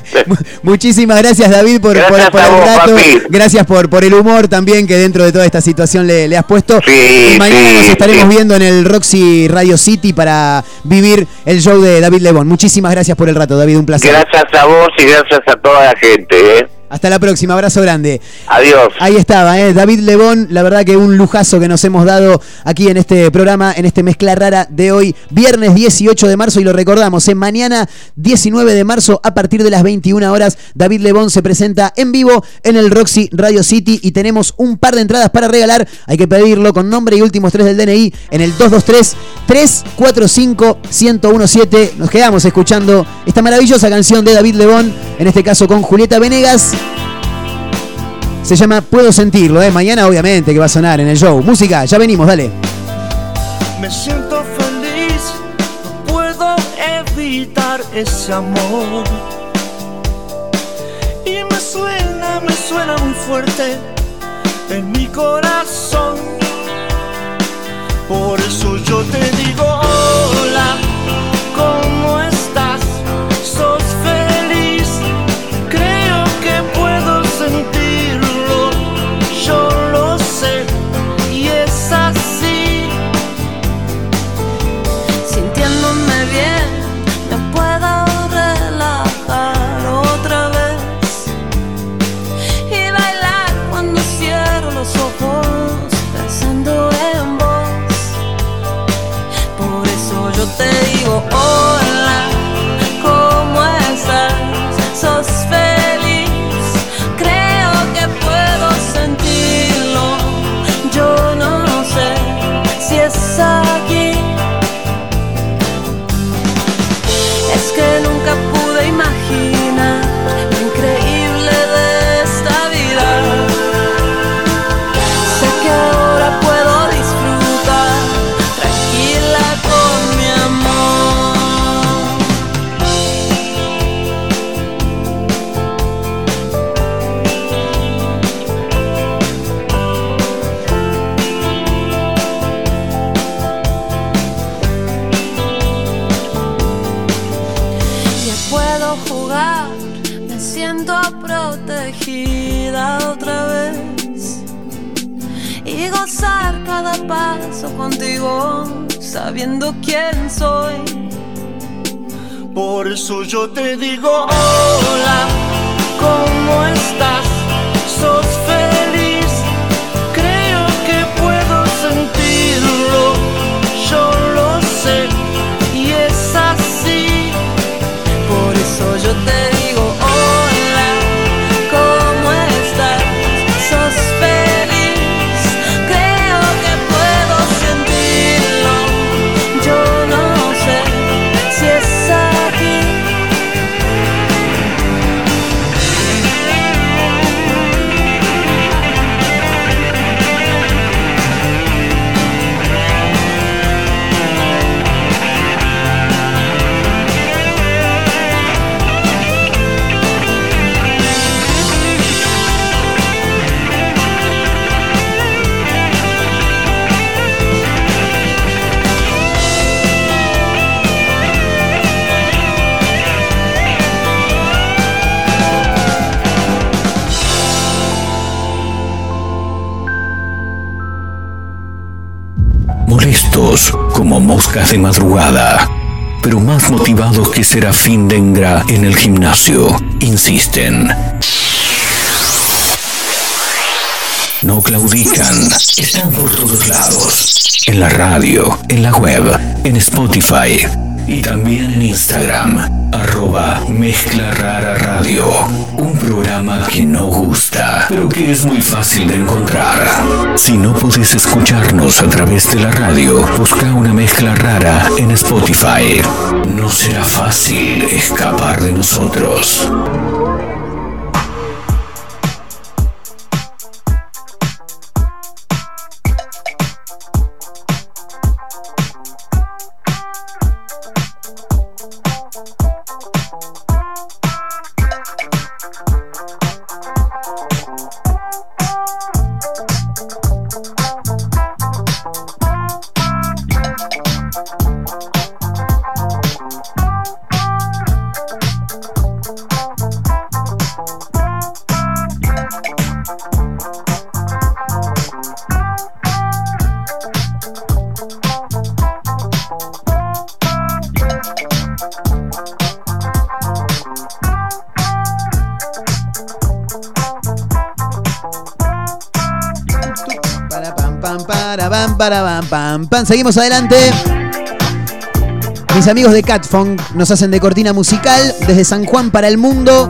[laughs] muchísimas gracias David por, gracias por, por el rato papi. gracias por por el humor también que dentro de toda esta situación le, le has puesto sí, y mañana sí, nos estaremos sí. viendo en el Roxy Radio City para vivir el show de David Lebón muchísimas gracias por el rato David un placer gracias a vos y gracias a toda la gente ¿eh? Hasta la próxima, abrazo grande. Adiós. Ahí estaba, ¿eh? David Lebón, la verdad que un lujazo que nos hemos dado aquí en este programa, en este mezcla rara de hoy, viernes 18 de marzo, y lo recordamos, en mañana 19 de marzo, a partir de las 21 horas, David Lebón se presenta en vivo en el Roxy Radio City y tenemos un par de entradas para regalar. Hay que pedirlo con nombre y últimos tres del DNI en el 223-345-1017. Nos quedamos escuchando esta maravillosa canción de David Lebón, en este caso con Julieta Venegas. Se llama Puedo sentirlo, ¿eh? Mañana obviamente que va a sonar en el show. Música, ya venimos, dale. Me siento feliz, no puedo evitar ese amor. Y me suena, me suena muy fuerte en mi corazón. Por eso yo te digo hola, ¿cómo estás? Cierro los sabiendo quién soy. Por eso yo te digo hola, ¿cómo estás? ¿Sos como moscas de madrugada, pero más motivados que Serafín Dengra en el gimnasio, insisten. No claudican, están por todos lados. En la radio, en la web, en Spotify y también en Instagram. Arroba Mezcla Rara Radio. Un programa que no gusta, pero que es muy fácil de encontrar. Si no podés escucharnos a través de la radio, busca una mezcla rara en Spotify. No será fácil escapar de nosotros. Pam. Seguimos adelante. Mis amigos de Catfunk nos hacen de cortina musical desde San Juan para el mundo.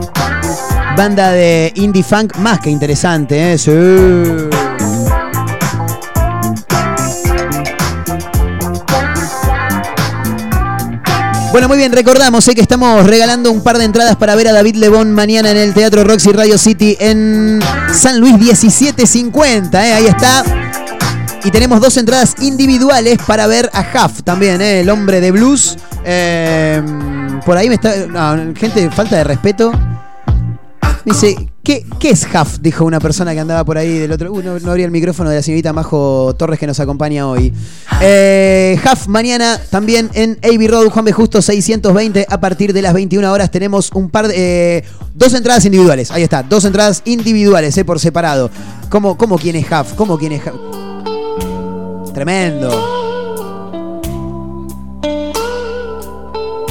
Banda de indie funk más que interesante, ¿eh? Bueno, muy bien, recordamos que estamos regalando un par de entradas para ver a David Lebón mañana en el Teatro Roxy Radio City en San Luis 1750. ¿eh? Ahí está. Y tenemos dos entradas individuales para ver a Huff también, ¿eh? el hombre de blues. Eh, por ahí me está. Gente, falta de respeto. Dice, ¿Qué, es Huff? Dijo una persona que andaba por ahí del otro. Uh, no, no abría el micrófono de la señorita Majo Torres que nos acompaña hoy. Eh, mañana también en AB Road, Juan B. Justo 620. A partir de las 21 horas tenemos un par de. eh, dos entradas individuales. Ahí está, dos entradas individuales, por separado. ¿Cómo, cómo quién es Huff? ¿Cómo quién es Huff? Tremendo.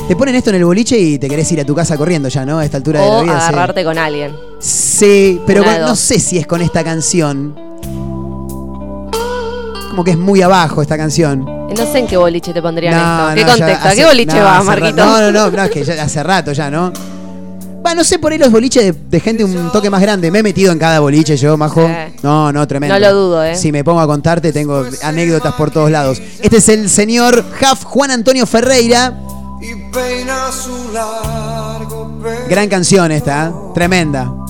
Te ponen esto en el boliche y te querés ir a tu casa corriendo ya, ¿no? A esta altura de la O vida. sí. agarrarte con alguien. Sí, pero con- no sé si es con esta canción. Como que es muy abajo esta canción. No sé en qué boliche te pondrían No, esto. ¿Qué no, ya contexto? ¿A qué boliche no, va, hace Marquito? No, no, no, no, es que ya hace rato ya, ¿no? Va, no sé, por ahí los boliches de, de gente un toque más grande. Me he metido en cada boliche yo, majo. No, no, tremendo. No lo dudo, ¿eh? Si me pongo a contarte, tengo anécdotas por todos lados. Este es el señor Jaf Juan Antonio Ferreira. Peina su largo pelo Gran canción esta, ¿eh? tremenda.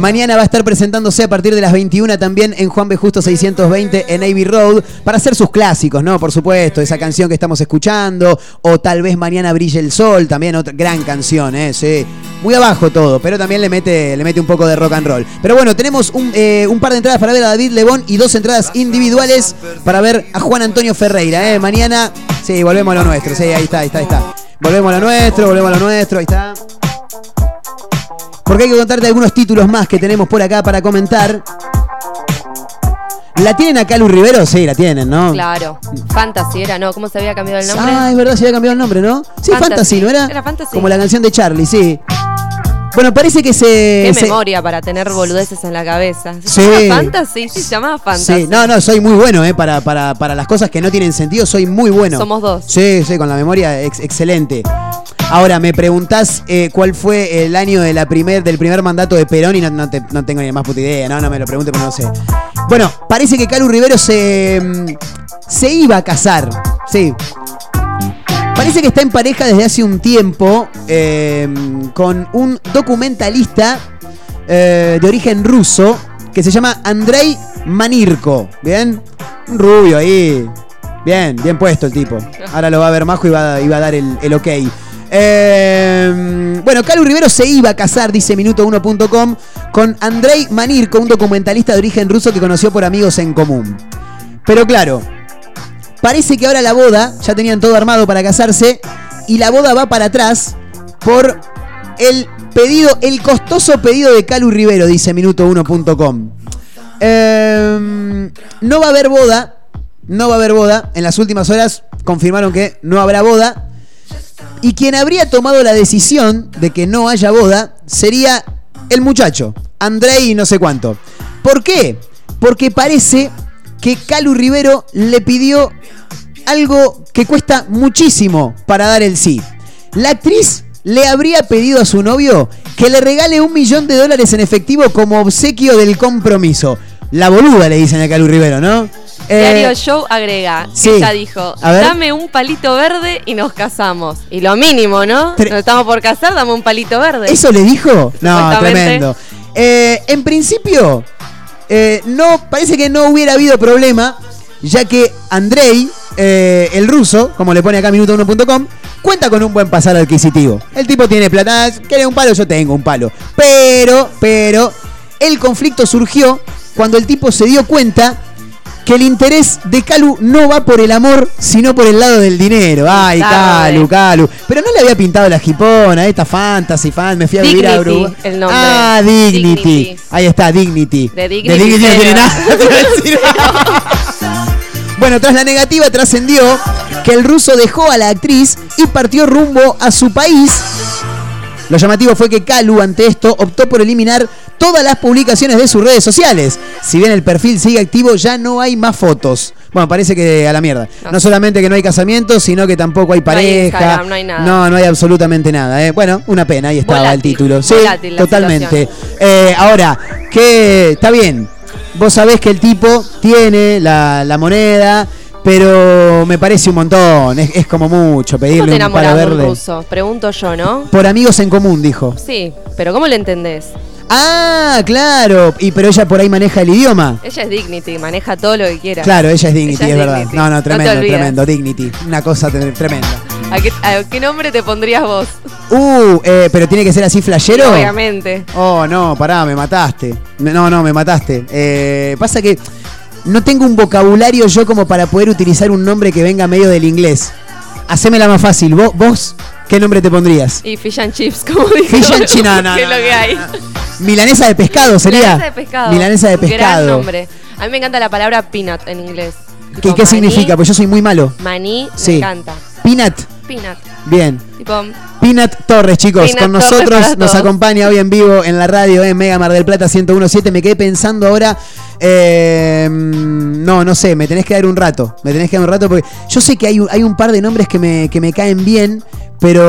Mañana va a estar presentándose a partir de las 21 también en Juan B. Justo 620 en Navy Road para hacer sus clásicos, ¿no? Por supuesto, esa canción que estamos escuchando, o tal vez Mañana Brille el Sol, también otra gran canción, ¿eh? Sí. Muy abajo todo, pero también le mete, le mete un poco de rock and roll. Pero bueno, tenemos un, eh, un par de entradas para ver a David Lebón y dos entradas individuales para ver a Juan Antonio Ferreira, ¿eh? Mañana, sí, volvemos a lo nuestro, sí, ahí está, ahí está, ahí está. Volvemos a lo nuestro, volvemos a lo nuestro, ahí está. Porque hay que contarte algunos títulos más que tenemos por acá para comentar. ¿La tienen acá Lu Rivero? Sí, la tienen, ¿no? Claro. Fantasy era, ¿no? ¿Cómo se había cambiado el nombre? Ah, es verdad, se había cambiado el nombre, ¿no? Sí, Fantasy, Fantasy. ¿no era? Era Fantasy. Como la canción de Charlie, sí. Bueno, parece que se... Qué se- memoria para tener boludeces en la cabeza. ¿Se Sí. llama Fantasy? Sí, se llamaba Fantasy. Sí, no, no, soy muy bueno, ¿eh? Para, para, para las cosas que no tienen sentido, soy muy bueno. Somos dos. Sí, sí, con la memoria ex- excelente. Ahora, me preguntás eh, cuál fue el año de la primer, del primer mandato de Perón y no, no te- no tengo ni más puta idea, no, no me lo pregunte, pero no sé. Bueno, parece que Calu Rivero se, mm, se iba a casar, sí. Parece que está en pareja desde hace un tiempo eh, con un documentalista eh, de origen ruso que se llama Andrei Manirko. ¿Bien? Un rubio ahí. Bien, bien puesto el tipo. Ahora lo va a ver Majo y va, y va a dar el, el ok. Eh, bueno, Calu Rivero se iba a casar, dice minuto1.com, con Andrei Manirko, un documentalista de origen ruso que conoció por amigos en común. Pero claro, Parece que ahora la boda, ya tenían todo armado para casarse, y la boda va para atrás por el pedido, el costoso pedido de Calu Rivero, dice minuto1.com. Em, no va a haber boda, no va a haber boda. En las últimas horas confirmaron que no habrá boda. Y quien habría tomado la decisión de que no haya boda sería el muchacho, Andrei no sé cuánto. ¿Por qué? Porque parece que Calu Rivero le pidió algo que cuesta muchísimo para dar el sí. La actriz le habría pedido a su novio que le regale un millón de dólares en efectivo como obsequio del compromiso. La boluda le dicen a Calu Rivero, ¿no? Eh, Diario Show agrega, sí. ella dijo, dame un palito verde y nos casamos. Y lo mínimo, ¿no? Tre- Nos estamos por casar, dame un palito verde. ¿Eso le dijo? No, tremendo. Eh, en principio, eh, no, parece que no hubiera habido problema, ya que Andrei, eh, el ruso, como le pone acá minuto1.com, cuenta con un buen pasar adquisitivo. El tipo tiene plata, "Ah, ¿quiere un palo? Yo tengo un palo. Pero, pero, el conflicto surgió cuando el tipo se dio cuenta que el interés de Calu no va por el amor, sino por el lado del dinero. Ay. Calu, Calu. Pero no le había pintado la jipona, esta fantasy fan, me fui a vivir a Dignity, Uruguay. el nombre. Ah, Dignity. Dignity. Ahí está, Dignity. De Dignity [laughs] no tiene nada. Bueno, tras la negativa trascendió que el ruso dejó a la actriz y partió rumbo a su país. Lo llamativo fue que Calu, ante esto, optó por eliminar todas las publicaciones de sus redes sociales. Si bien el perfil sigue activo, ya no hay más fotos. Bueno, parece que a la mierda. No, solamente que no hay casamiento, sino que tampoco hay No hay pareja. No hay nada. No, no hay absolutamente nada. ¿eh? Bueno, una pena, ahí estaba el título. Sí, totalmente. Eh, ahora, que está bien. Vos sabés que el tipo tiene la, la moneda, pero me parece un montón. Es, es como mucho ¿Cómo pedirle te un palo enamoras de un verde. ruso? Pregunto yo, ¿no? Por amigos en común, dijo. Sí, pero ¿cómo le entendés? Ah, claro. Y pero ella por ahí maneja el idioma. Ella es Dignity, maneja todo lo que quiera. Claro, ella es Dignity, Ella es verdad. Dignity. No, no, tremendo, tremendo. Dignity. Una cosa tre- tremenda. ¿A qué, a qué nombre te pondrías vos? Uh, eh, pero tiene que ser así flashero. Obviamente. Oh, no, pará, me mataste. No, no, me mataste. Eh, pasa que no tengo un vocabulario yo como para poder utilizar un nombre que venga medio del inglés. Hacémela más fácil. ¿Vos, vos qué nombre te pondrías? Y fish and chips, [laughs] como dijo. Fish and chips, no, no, que es no, lo que hay. Milanesa de pescado sería. Milanesa de pescado. Milanesa de Gran pescado. nombre. A mí me encanta la palabra peanut en inglés. ¿Qué, Tipo qué maní, significa? Pues yo soy muy malo. Maní, Sí. me encanta. Peanut. Peanut. Bien. Tipo, Peanut Torres, chicos, Peanut con nosotros nos acompaña hoy en vivo en la radio en Mega Mar del Plata 1017. Me quedé pensando ahora, eh, no, no sé, me tenés que dar un rato, me tenés que dar un rato porque yo sé que hay, un- hay un par de nombres que me, que me caen bien, pero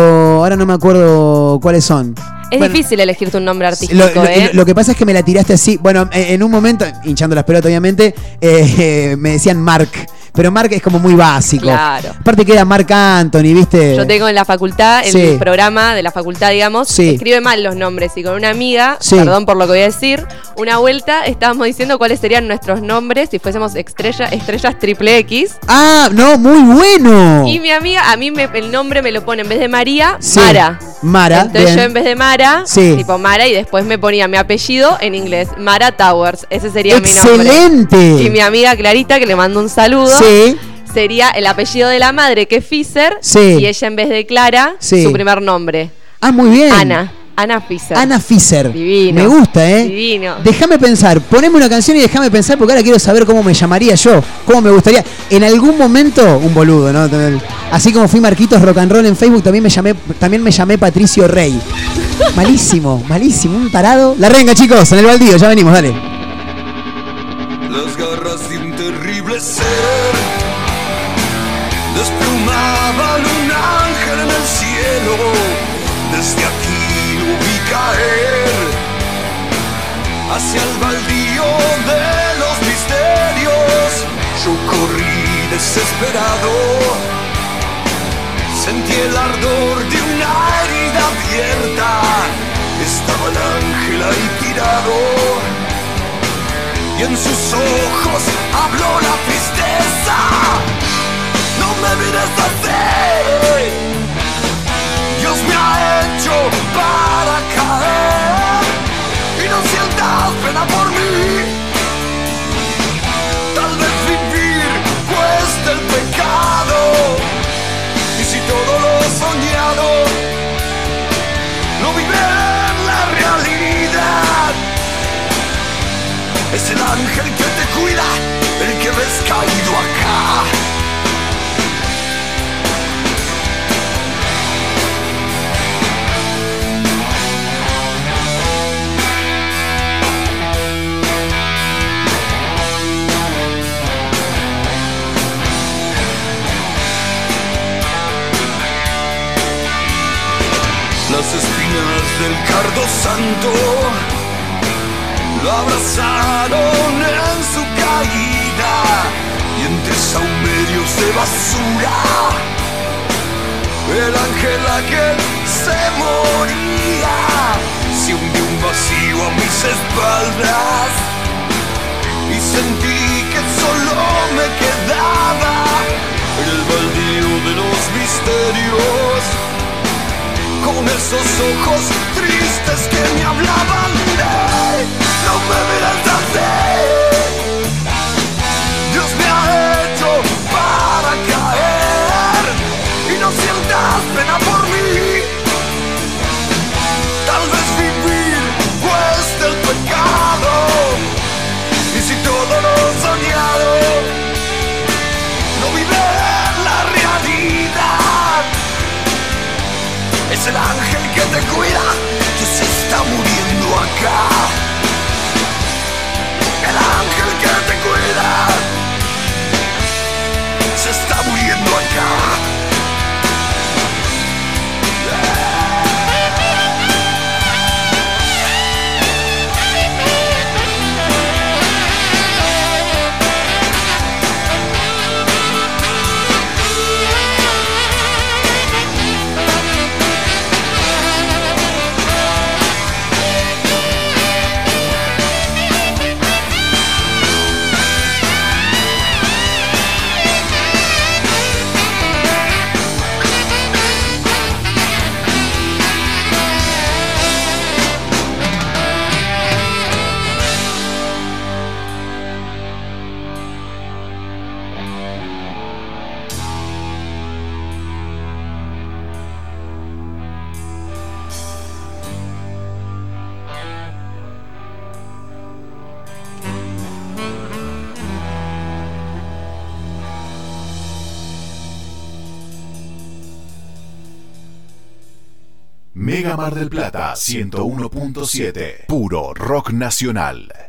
ahora no me acuerdo cuáles son. es Bueno, difícil elegirte un nombre artístico, Lo, lo- ¿eh? lo que pasa es que me la tiraste así. Bueno, eh, en un momento, hinchando las pelotas, obviamente, eh, eh, [laughs] me decían Mark. Pero Mark es como muy básico. Claro. Aparte que era Mark Anthony, ¿viste? Yo tengo en la facultad, en Sí. el programa de la facultad, digamos, Sí. escribe mal los nombres. Y con una amiga, Sí. perdón por lo que voy a decir, una vuelta estábamos diciendo cuáles serían nuestros nombres si fuésemos estrella, estrellas triple X. Ah, no, muy bueno. Y mi amiga, a mí me- el nombre me lo pone en vez de María, Sí. Mara. Mara, Entonces bien. yo en vez de Mara, Sí. tipo Mara, y después me ponía mi apellido en inglés, Mara Towers. Ese sería mi ¡Excelente! nombre. Y mi amiga Clarita, que le mando un saludo. Sí. Sería el apellido de la madre, que es Fisher. Sí. Y ella en vez de Clara, Sí. su primer nombre. Ah, muy bien. Ana. Ana Fisher. Ana Fischer. Divino. Me gusta, ¿eh? Divino. Déjame pensar, poneme una canción y déjame pensar porque ahora quiero saber cómo me llamaría yo, cómo me gustaría. En algún momento, un boludo, ¿no? Así como fui Marquitos Rock and Roll en Facebook, también me llamé, también me llamé Patricio Rey. [laughs] malísimo, malísimo, un tarado. La renga, chicos, en el baldío, ya venimos, dale. Las garras de un terrible ser desplumaban un ángel en el cielo. Desde aquí hacia el baldío de los misterios. Yo corrí desesperado, sentí el ardor de una herida abierta. Estaba el ángel ahí tirado y en sus ojos habló la tristeza. No me mires así. Para caer y no sientas pena por mí. Tal vez vivir cuesta el pecado y si todo lo soñado lo vive la realidad. Es el ángel que te cuida, el que ves caído acá. Del cardo santo. Lo abrazaron en su caída y entre saumerios de basura. El ángel aquel se moría se hundió un vacío a mis espaldas y sentí que solo me quedaba el baldío de los misterios con esos ojos tristes que me hablaban ¡Ey! no me miras así Dios me ha hecho para caer y no sientas pena el ángel que te cuida, que se está muriendo acá. El ángel que te cuida, se está muriendo acá. Mar del Plata 101.7. Puro rock nacional.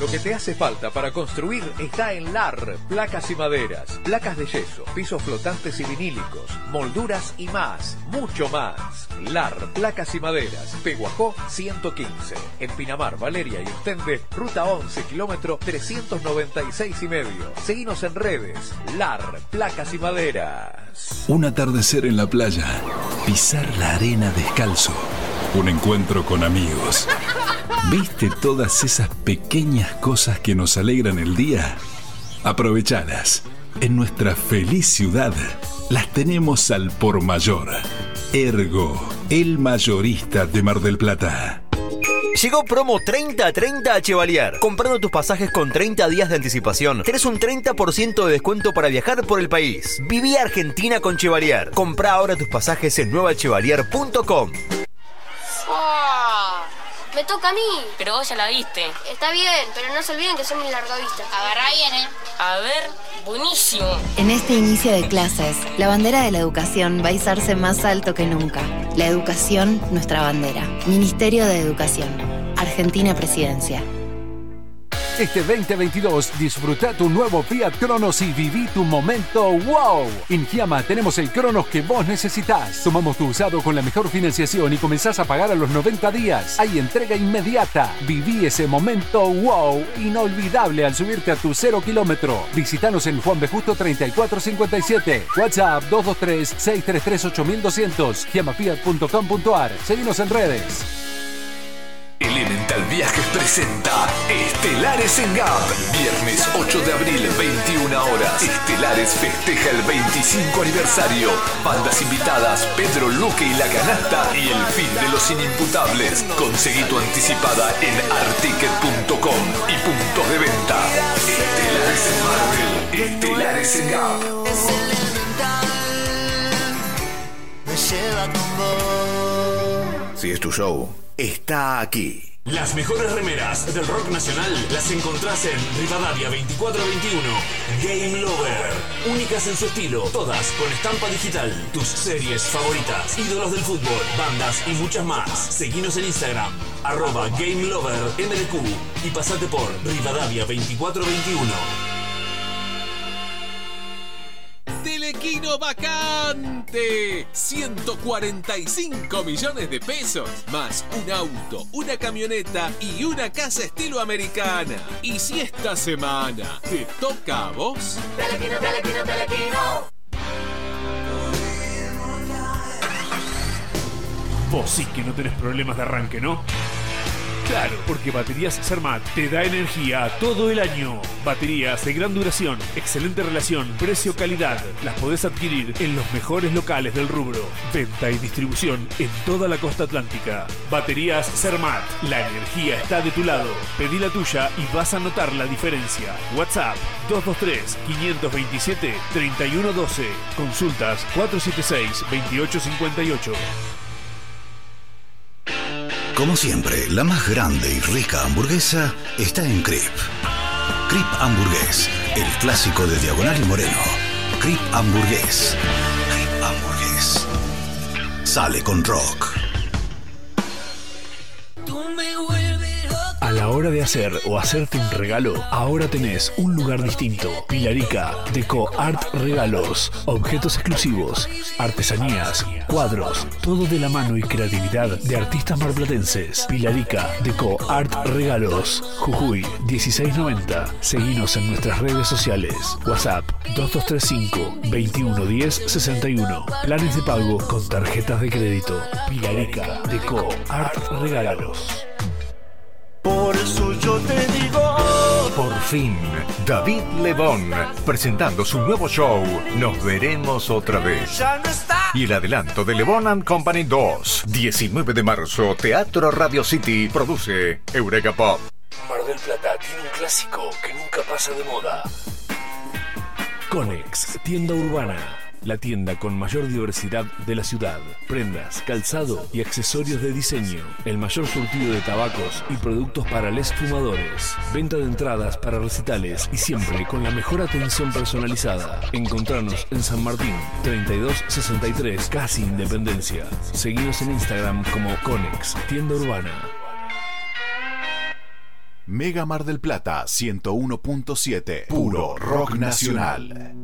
Lo que te hace falta para construir está en LAR, placas y maderas, placas de yeso, pisos flotantes y vinílicos, molduras y más, mucho más. LAR, placas y maderas, Peguajó 115, en Pinamar, Valeria y Ostende, ruta 11, kilómetro 396 y medio. Seguinos en redes, LAR, placas y maderas. Un atardecer en la playa, pisar la arena descalzo, un encuentro con amigos. [laughs] ¿Viste todas esas pequeñas cosas que nos alegran el día? Aprovechalas. En nuestra feliz ciudad las tenemos al por mayor. Ergo, el mayorista de Mar del Plata. Llegó promo 30-30 a Chevalier. Comprando tus pasajes con 30 días de anticipación, tenés un 30% de descuento para viajar por el país. Viví Argentina con Chevalier. Compra ahora tus pasajes en nuevachevalier.com. Me toca a mí. Pero vos ya la viste. Está bien, pero no se olviden que son mi largavista. Agarrá bien, ¿eh? A ver, buenísimo. En este inicio de clases, la bandera de la educación va a izarse más alto que nunca. La educación, nuestra bandera. Ministerio de Educación. Argentina Presidencia. Este 2022 disfruta tu nuevo Fiat Cronos y viví tu momento wow. En Giamma tenemos el Cronos que vos necesitas. Tomamos tu usado con la mejor financiación y comenzás a pagar a los 90 días. Hay entrega inmediata. Viví ese momento wow inolvidable al subirte a tu cero kilómetro. Visítanos en Juan B. Justo 3457. WhatsApp 223-633-8200. Giamafiat.com.ar. Seguimos en redes. Elemental Viajes presenta Estelares en Gap. Viernes 8 de abril, 21 horas. Estelares festeja el 25 aniversario. Bandas invitadas, Pedro Luque y La Canasta y el fin de los inimputables. Conseguí tu anticipada en articket.com y puntos de venta. Estelares en Marvel. Estelares en Gap. Es elemental, me lleva con vos. Si es tu show, está aquí. Las mejores remeras del rock nacional las encontrás en Rivadavia 2421. Game Lover. Únicas en su estilo, todas con estampa digital. Tus series favoritas, ídolos del fútbol, bandas y muchas más. Seguinos en Instagram, arroba Game Lover MDQ y pasate por Rivadavia 2421. Telequino vacante. 145 millones de pesos. Más un auto, una camioneta y una casa estilo americana. Y si esta semana te toca a vos. Telequino, telequino, telequino. Vos sí que no tenés problemas de arranque, ¿no? Claro, porque Baterías Sermat te da energía todo el año. Baterías de gran duración, excelente relación, precio-calidad. Las podés adquirir en los mejores locales del rubro. Venta y distribución en toda la costa atlántica. Baterías Sermat, la energía está de tu lado. Pedí la tuya y vas a notar la diferencia. WhatsApp 223-527-3112. Consultas 476-2858. Como siempre, la más grande y rica hamburguesa está en Crip. Crip Hamburgués, el clásico de Diagonal y Moreno. Crip Hamburgués. Crip Hamburgués. Sale con rock. A la hora de hacer o hacerte un regalo, ahora tenés un lugar distinto. Pilarica, Deco Art Regalos, objetos exclusivos, artesanías, cuadros, todo de la mano y creatividad de artistas marplatenses. Pilarica, Deco Art Regalos, Jujuy 1690. Seguinos en nuestras redes sociales. WhatsApp 2235 2110 61. Planes de pago con tarjetas de crédito. Pilarica, Deco Art Regalos. Por eso yo te digo. Por fin, David Lebón, presentando su nuevo show, Nos veremos otra vez. Y el adelanto de Lebón and Company 2, 19 de marzo, Teatro Radio City, produce Eureka Pop. Mar del Plata tiene un clásico que nunca pasa de moda. Conex, tienda urbana. La tienda con mayor diversidad de la ciudad. Prendas, calzado y accesorios de diseño. El mayor surtido de tabacos y productos para les fumadores. Venta de entradas para recitales y siempre con la mejor atención personalizada. Encontrarnos en San Martín, 3263, casi Independencia. Seguinos en Instagram como Conex, tienda urbana. Mega Mar del Plata 101.7. Puro rock nacional.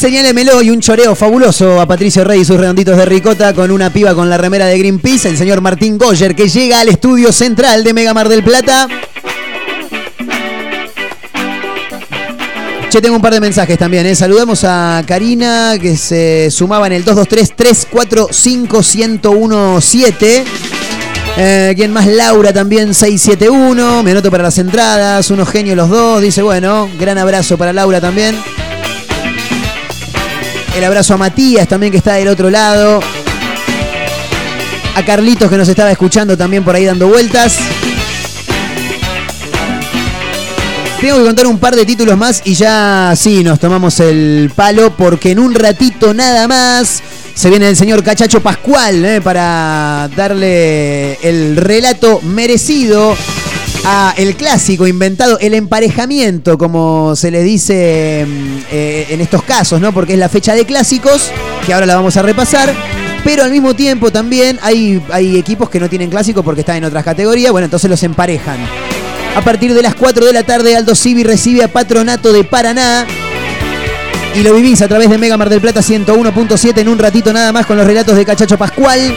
Señálemelo y un choreo fabuloso a Patricio Rey y sus redonditos de ricota con una piba con la remera de Greenpeace, el señor Martín Goyer, que llega al estudio central de Mega Mar del Plata. Che, tengo un par de mensajes también, ¿eh? Saludamos a Karina, que se sumaba en el 223-345-1017. Eh, ¿Quién más? Laura también, 671. Me anoto para las entradas. Unos genios los dos. Dice, bueno, gran abrazo para Laura también. El abrazo a Matías también que está del otro lado. A Carlitos que nos estaba escuchando también por ahí dando vueltas. Tengo que contar un par de títulos más y ya sí, nos tomamos el palo porque en un ratito nada más Se viene el señor Cachacho Pascual eh, para darle el relato merecido a el clásico inventado, el emparejamiento, como se le dice mm, eh, en estos casos, ¿no? Porque es la fecha de clásicos, que ahora la vamos a repasar. Pero al mismo tiempo también hay, hay equipos que no tienen clásico porque están en otras categorías. Bueno, entonces los emparejan. A partir de las 4 de la tarde, Aldo Civi recibe a Patronato de Paraná. Y lo vivís a través de Mega Mar del Plata 101.7 en un ratito nada más con los relatos de Cachacho Pascual.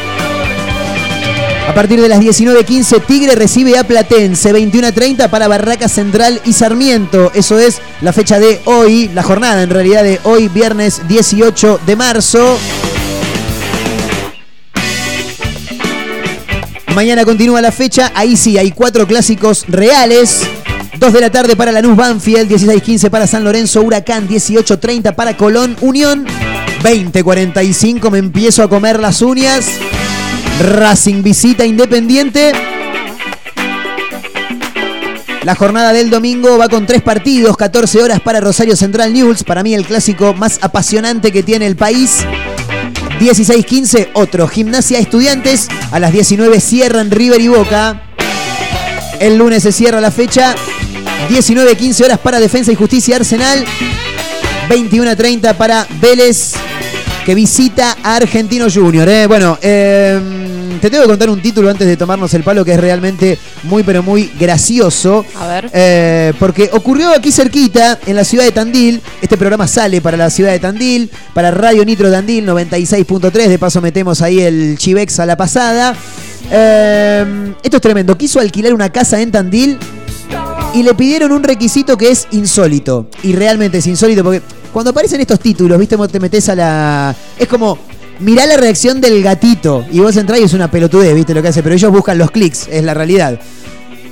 A partir de las 19.15, Tigre recibe a Platense, 21.30 para Barraca Central y Sarmiento. Eso es la fecha de hoy, la jornada en realidad de hoy, viernes 18 de marzo. Mañana continúa la fecha, ahí sí, hay cuatro clásicos reales. 2 de la tarde para Lanús Banfield, 16.15 para San Lorenzo, Huracán, 18.30 para Colón, Unión, 20.45 me empiezo a comer las uñas. Racing visita Independiente. La jornada del domingo va con tres partidos, 14 horas para Rosario Central News, para mí el clásico más apasionante que tiene el país. 16-15, otro, Gimnasia Estudiantes. A las 19 cierran River y Boca. El lunes se cierra la fecha. 19-15 horas para Defensa y Justicia Arsenal. 21-30 para Vélez, que visita a Argentino Junior. ¿eh? Bueno, eh, te tengo que contar un título antes de tomarnos el palo que es realmente muy, pero muy gracioso. A ver. Eh, porque ocurrió aquí cerquita, en la ciudad de Tandil. Este programa sale para la ciudad de Tandil, para Radio Nitro Tandil 96.3. De paso metemos ahí el Chivex a la pasada. Eh, esto es tremendo. Quiso alquilar una casa en Tandil y le pidieron un requisito que es insólito. Y realmente es insólito porque cuando aparecen estos títulos, viste, te metes a la. Es como. Mirá la reacción del gatito. Y vos entrás y es una pelotudez, viste lo que hace. Pero ellos buscan los clics, es la realidad.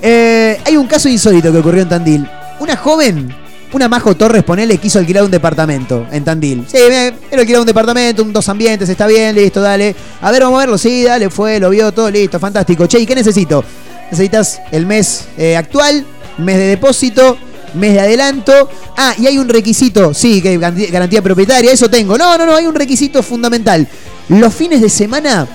Eh, hay un caso insólito que ocurrió en Tandil. Una joven, una Majo Torres, ponele, quiso alquilar un departamento en Tandil. Sí, me- quiero alquilar un departamento, un dos ambientes, está bien, listo, dale. A ver, vamos a verlo, sí, dale, fue, lo vio todo, listo, fantástico. Che, ¿y qué necesito? Necesitas el mes eh, actual, mes de depósito, mes de adelanto. Ah, y hay un requisito, sí, que garantía, propietaria, eso tengo. No, no, no, hay un requisito fundamental. Los fines de semana,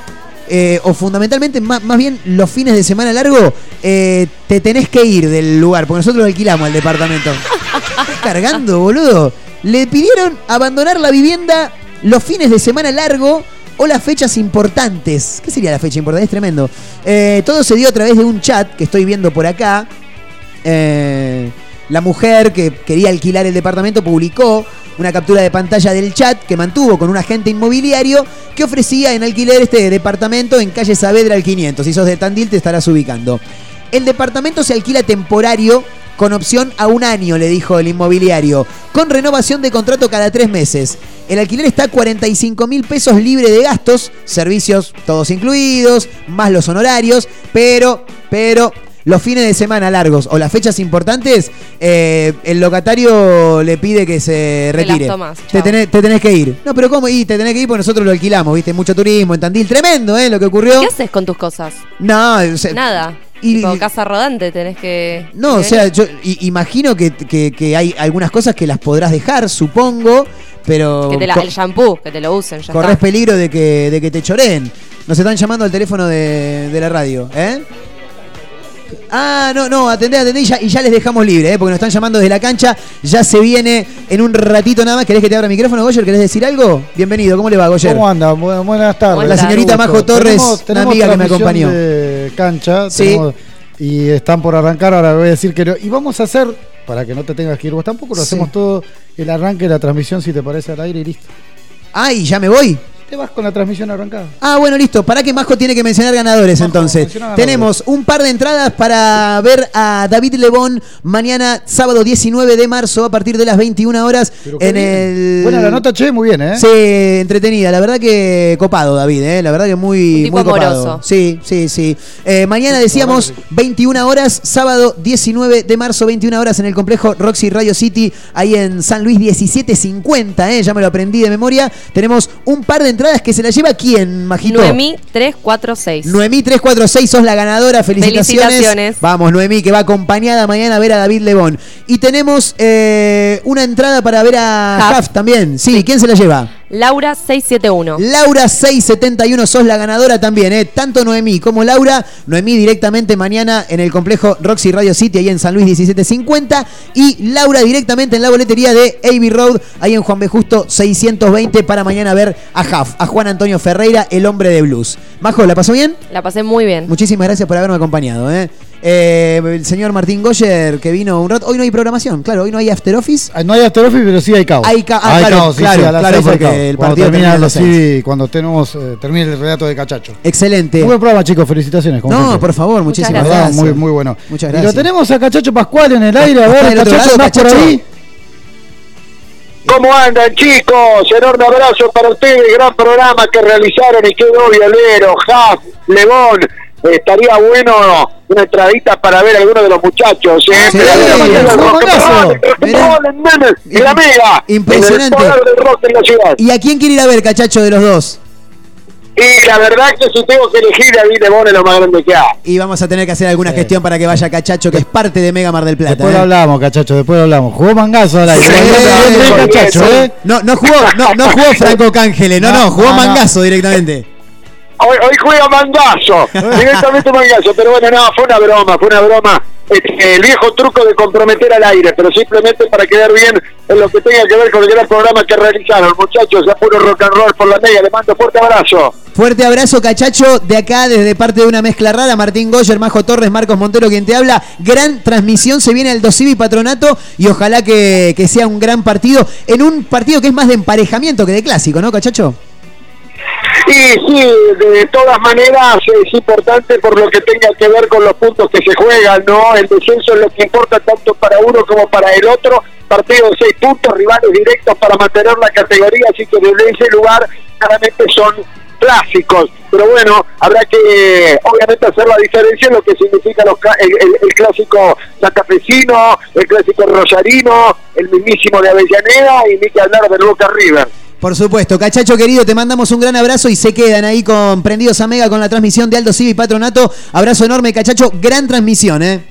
eh, o fundamentalmente, más, más bien los fines de semana largo, eh, te tenés que ir del lugar, porque nosotros alquilamos el departamento. Estás cargando, boludo. Le pidieron abandonar la vivienda los fines de semana largo o las fechas importantes. ¿Qué sería la fecha importante? Es tremendo. Eh, todo se dio a través de un chat que estoy viendo por acá. Eh, la mujer que quería alquilar el departamento publicó una captura de pantalla del chat que mantuvo con un agente inmobiliario que ofrecía en alquiler este departamento en calle Saavedra al 500. Si sos de Tandil te estarás ubicando. El departamento se alquila temporario con opción a un año, le dijo el inmobiliario, con renovación de contrato cada tres meses. El alquiler está a 45 mil pesos libre de gastos, servicios todos incluidos, más los honorarios, pero, pero, los fines de semana largos o las fechas importantes, eh, el locatario le pide que se retire. tomás, te, chao. tenés, te tenés que ir. No, pero ¿cómo? Y te tenés que ir porque nosotros lo alquilamos, ¿viste? Mucho turismo en Tandil. Tremendo, ¿eh? Lo que ocurrió. ¿Qué haces con tus cosas? No, o sea, Nada. y- Tipo, casa rodante tenés que. No, o sea, yo imagino que, que- que hay algunas cosas que las podrás dejar, supongo, pero Que te la- el shampoo, que te lo usen. Ya corres está. peligro de que, de que te choreen. Nos están llamando al teléfono de, de la radio, ¿eh? Ah, no, no, atendé, atendé y ya, y ya les dejamos libre, ¿eh? porque nos están llamando desde la cancha. Ya se viene en un ratito nada más. ¿Querés que te abra el micrófono, Goyer? ¿Querés decir algo? Bienvenido, ¿cómo le va, Goyer? ¿Cómo anda? Bu- buenas tardes. La señorita. Majo Torres, Tenemos- una amiga que me acompañó. de cancha. Sí. tenemos- y están por arrancar, ahora voy a decir que no. Y vamos a hacer, para que no te tengas que ir vos tampoco, lo Sí. hacemos todo el arranque de la transmisión, si te parece, al aire y listo. Ay, ya me voy. Te vas con la transmisión arrancada. Ah, bueno, listo. ¿Para qué Majo tiene que mencionar ganadores entonces? ganadores. Tenemos un par de entradas para ver a David Lebón mañana, sábado 19 de marzo, a partir de las 21 horas Pero en el. Buena la nota, che, muy bien, ¿eh? Sí, entretenida. La verdad que copado, David, ¿eh? La verdad que muy, Un tipo muy copado. amoroso. Sí, sí, sí. Eh, mañana decíamos 21 horas, sábado 19 de marzo, 21 horas en el complejo Roxy Radio City, ahí en San Luis 1750, ¿eh? Ya me lo aprendí de memoria. Tenemos un par de entradas que se la lleva quién, Majito. Noemí 346. Noemí 346, sos la ganadora, felicitaciones. Felicitaciones. Vamos, Noemí, que va acompañada mañana a ver a David Lebón. Y tenemos eh, una entrada para ver a Huff. Huff también. Sí, ¿quién se la lleva? Laura 671. Laura 671, sos la ganadora también, ¿eh? Tanto Noemí como Laura. Noemí directamente mañana en el complejo Roxy Radio City, ahí en San Luis 1750. Y Laura directamente en la boletería de AB Road, ahí en Juan B. Justo 620, para mañana ver a Jaf, a Juan Antonio Ferreira, el hombre de blues. Majo, ¿la pasó bien? La pasé muy bien. Muchísimas gracias por haberme acompañado, ¿eh? Eh, el señor Martín Goyer, que vino un rato. Hoy no hay programación, claro, hoy no hay After Office. No hay After Office, pero sí hay caos. Hay, ca- ah, claro, caos, sí, claro, sí, a las claro, hay porque caos. el Cuando partido termina a las sí, seis. cuando tenemos, eh, termine el relato de Cachacho. Excelente. Muy buen programa, chicos, felicitaciones. como No, siempre. por favor, muchísimas verdad, gracias. Muy, muy bueno. Muchas Y gracias. lo tenemos a Cachacho Pascual en el aire. A ver, otro Cachacho, lado, ¿andás por ahí? ¿Cómo andan chicos? Enorme abrazo para ustedes, gran programa que realizaron y quedó violero, Jaf, Lebón. Estaría bueno una entradita para ver a algunos de los muchachos, ¿eh? Sí, Impresionante. en el poder del rock en la ciudad. ¿Y a quién quiere ir a ver, cachacho, de los dos? Y la verdad que si tengo que elegir, David Lebón es lo más grande que hay. Y vamos a tener que hacer alguna gestión para que vaya Cachacho, que es parte de Mega Mar del Plata. Después ¿eh? lo hablamos, Cachacho, después lo hablamos. Jugó Mangazo al aire. Sí, Bien, sí, Cachacho, sí. ¿eh? No, no jugó, no, no jugó Franco Cángele, no, no, No, jugó no, no. Mangazo directamente. Hoy, hoy juega Mangazo, [laughs] directamente Mangazo, pero bueno, no, fue una broma, fue una broma. Este, el viejo truco de comprometer al aire, pero simplemente para quedar bien en lo que tenga que ver con el gran programa que realizaron. Muchachos, a puro rock and roll por la mega, les mando fuerte abrazo. Fuerte abrazo, Cachacho, de acá, desde parte de una mezcla rara. Martín Goyer, Majo Torres, Marcos Montero, quien te habla. Gran transmisión, se viene al Dosivi Patronato y ojalá que, que sea un gran partido. En un partido que es más de emparejamiento que de clásico, ¿no, Cachacho? Y sí, de todas maneras es importante por lo que tenga que ver con los puntos que se juegan, ¿no? El descenso es lo que importa tanto para uno como para el otro. Partido de seis puntos, rivales directos para mantener la categoría, así que desde ese lugar claramente son clásicos. Pero bueno, habrá que obviamente hacer la diferencia en lo que significa los el- el clásico santafesino, el clásico rosarino, el mismísimo de Avellaneda y ni que hablar del Boca River. Por supuesto, Cachacho querido, te mandamos un gran abrazo y se quedan ahí con prendidos a Mega con la transmisión de Aldo Civi Patronato. Abrazo enorme, Cachacho, gran transmisión, ¿eh?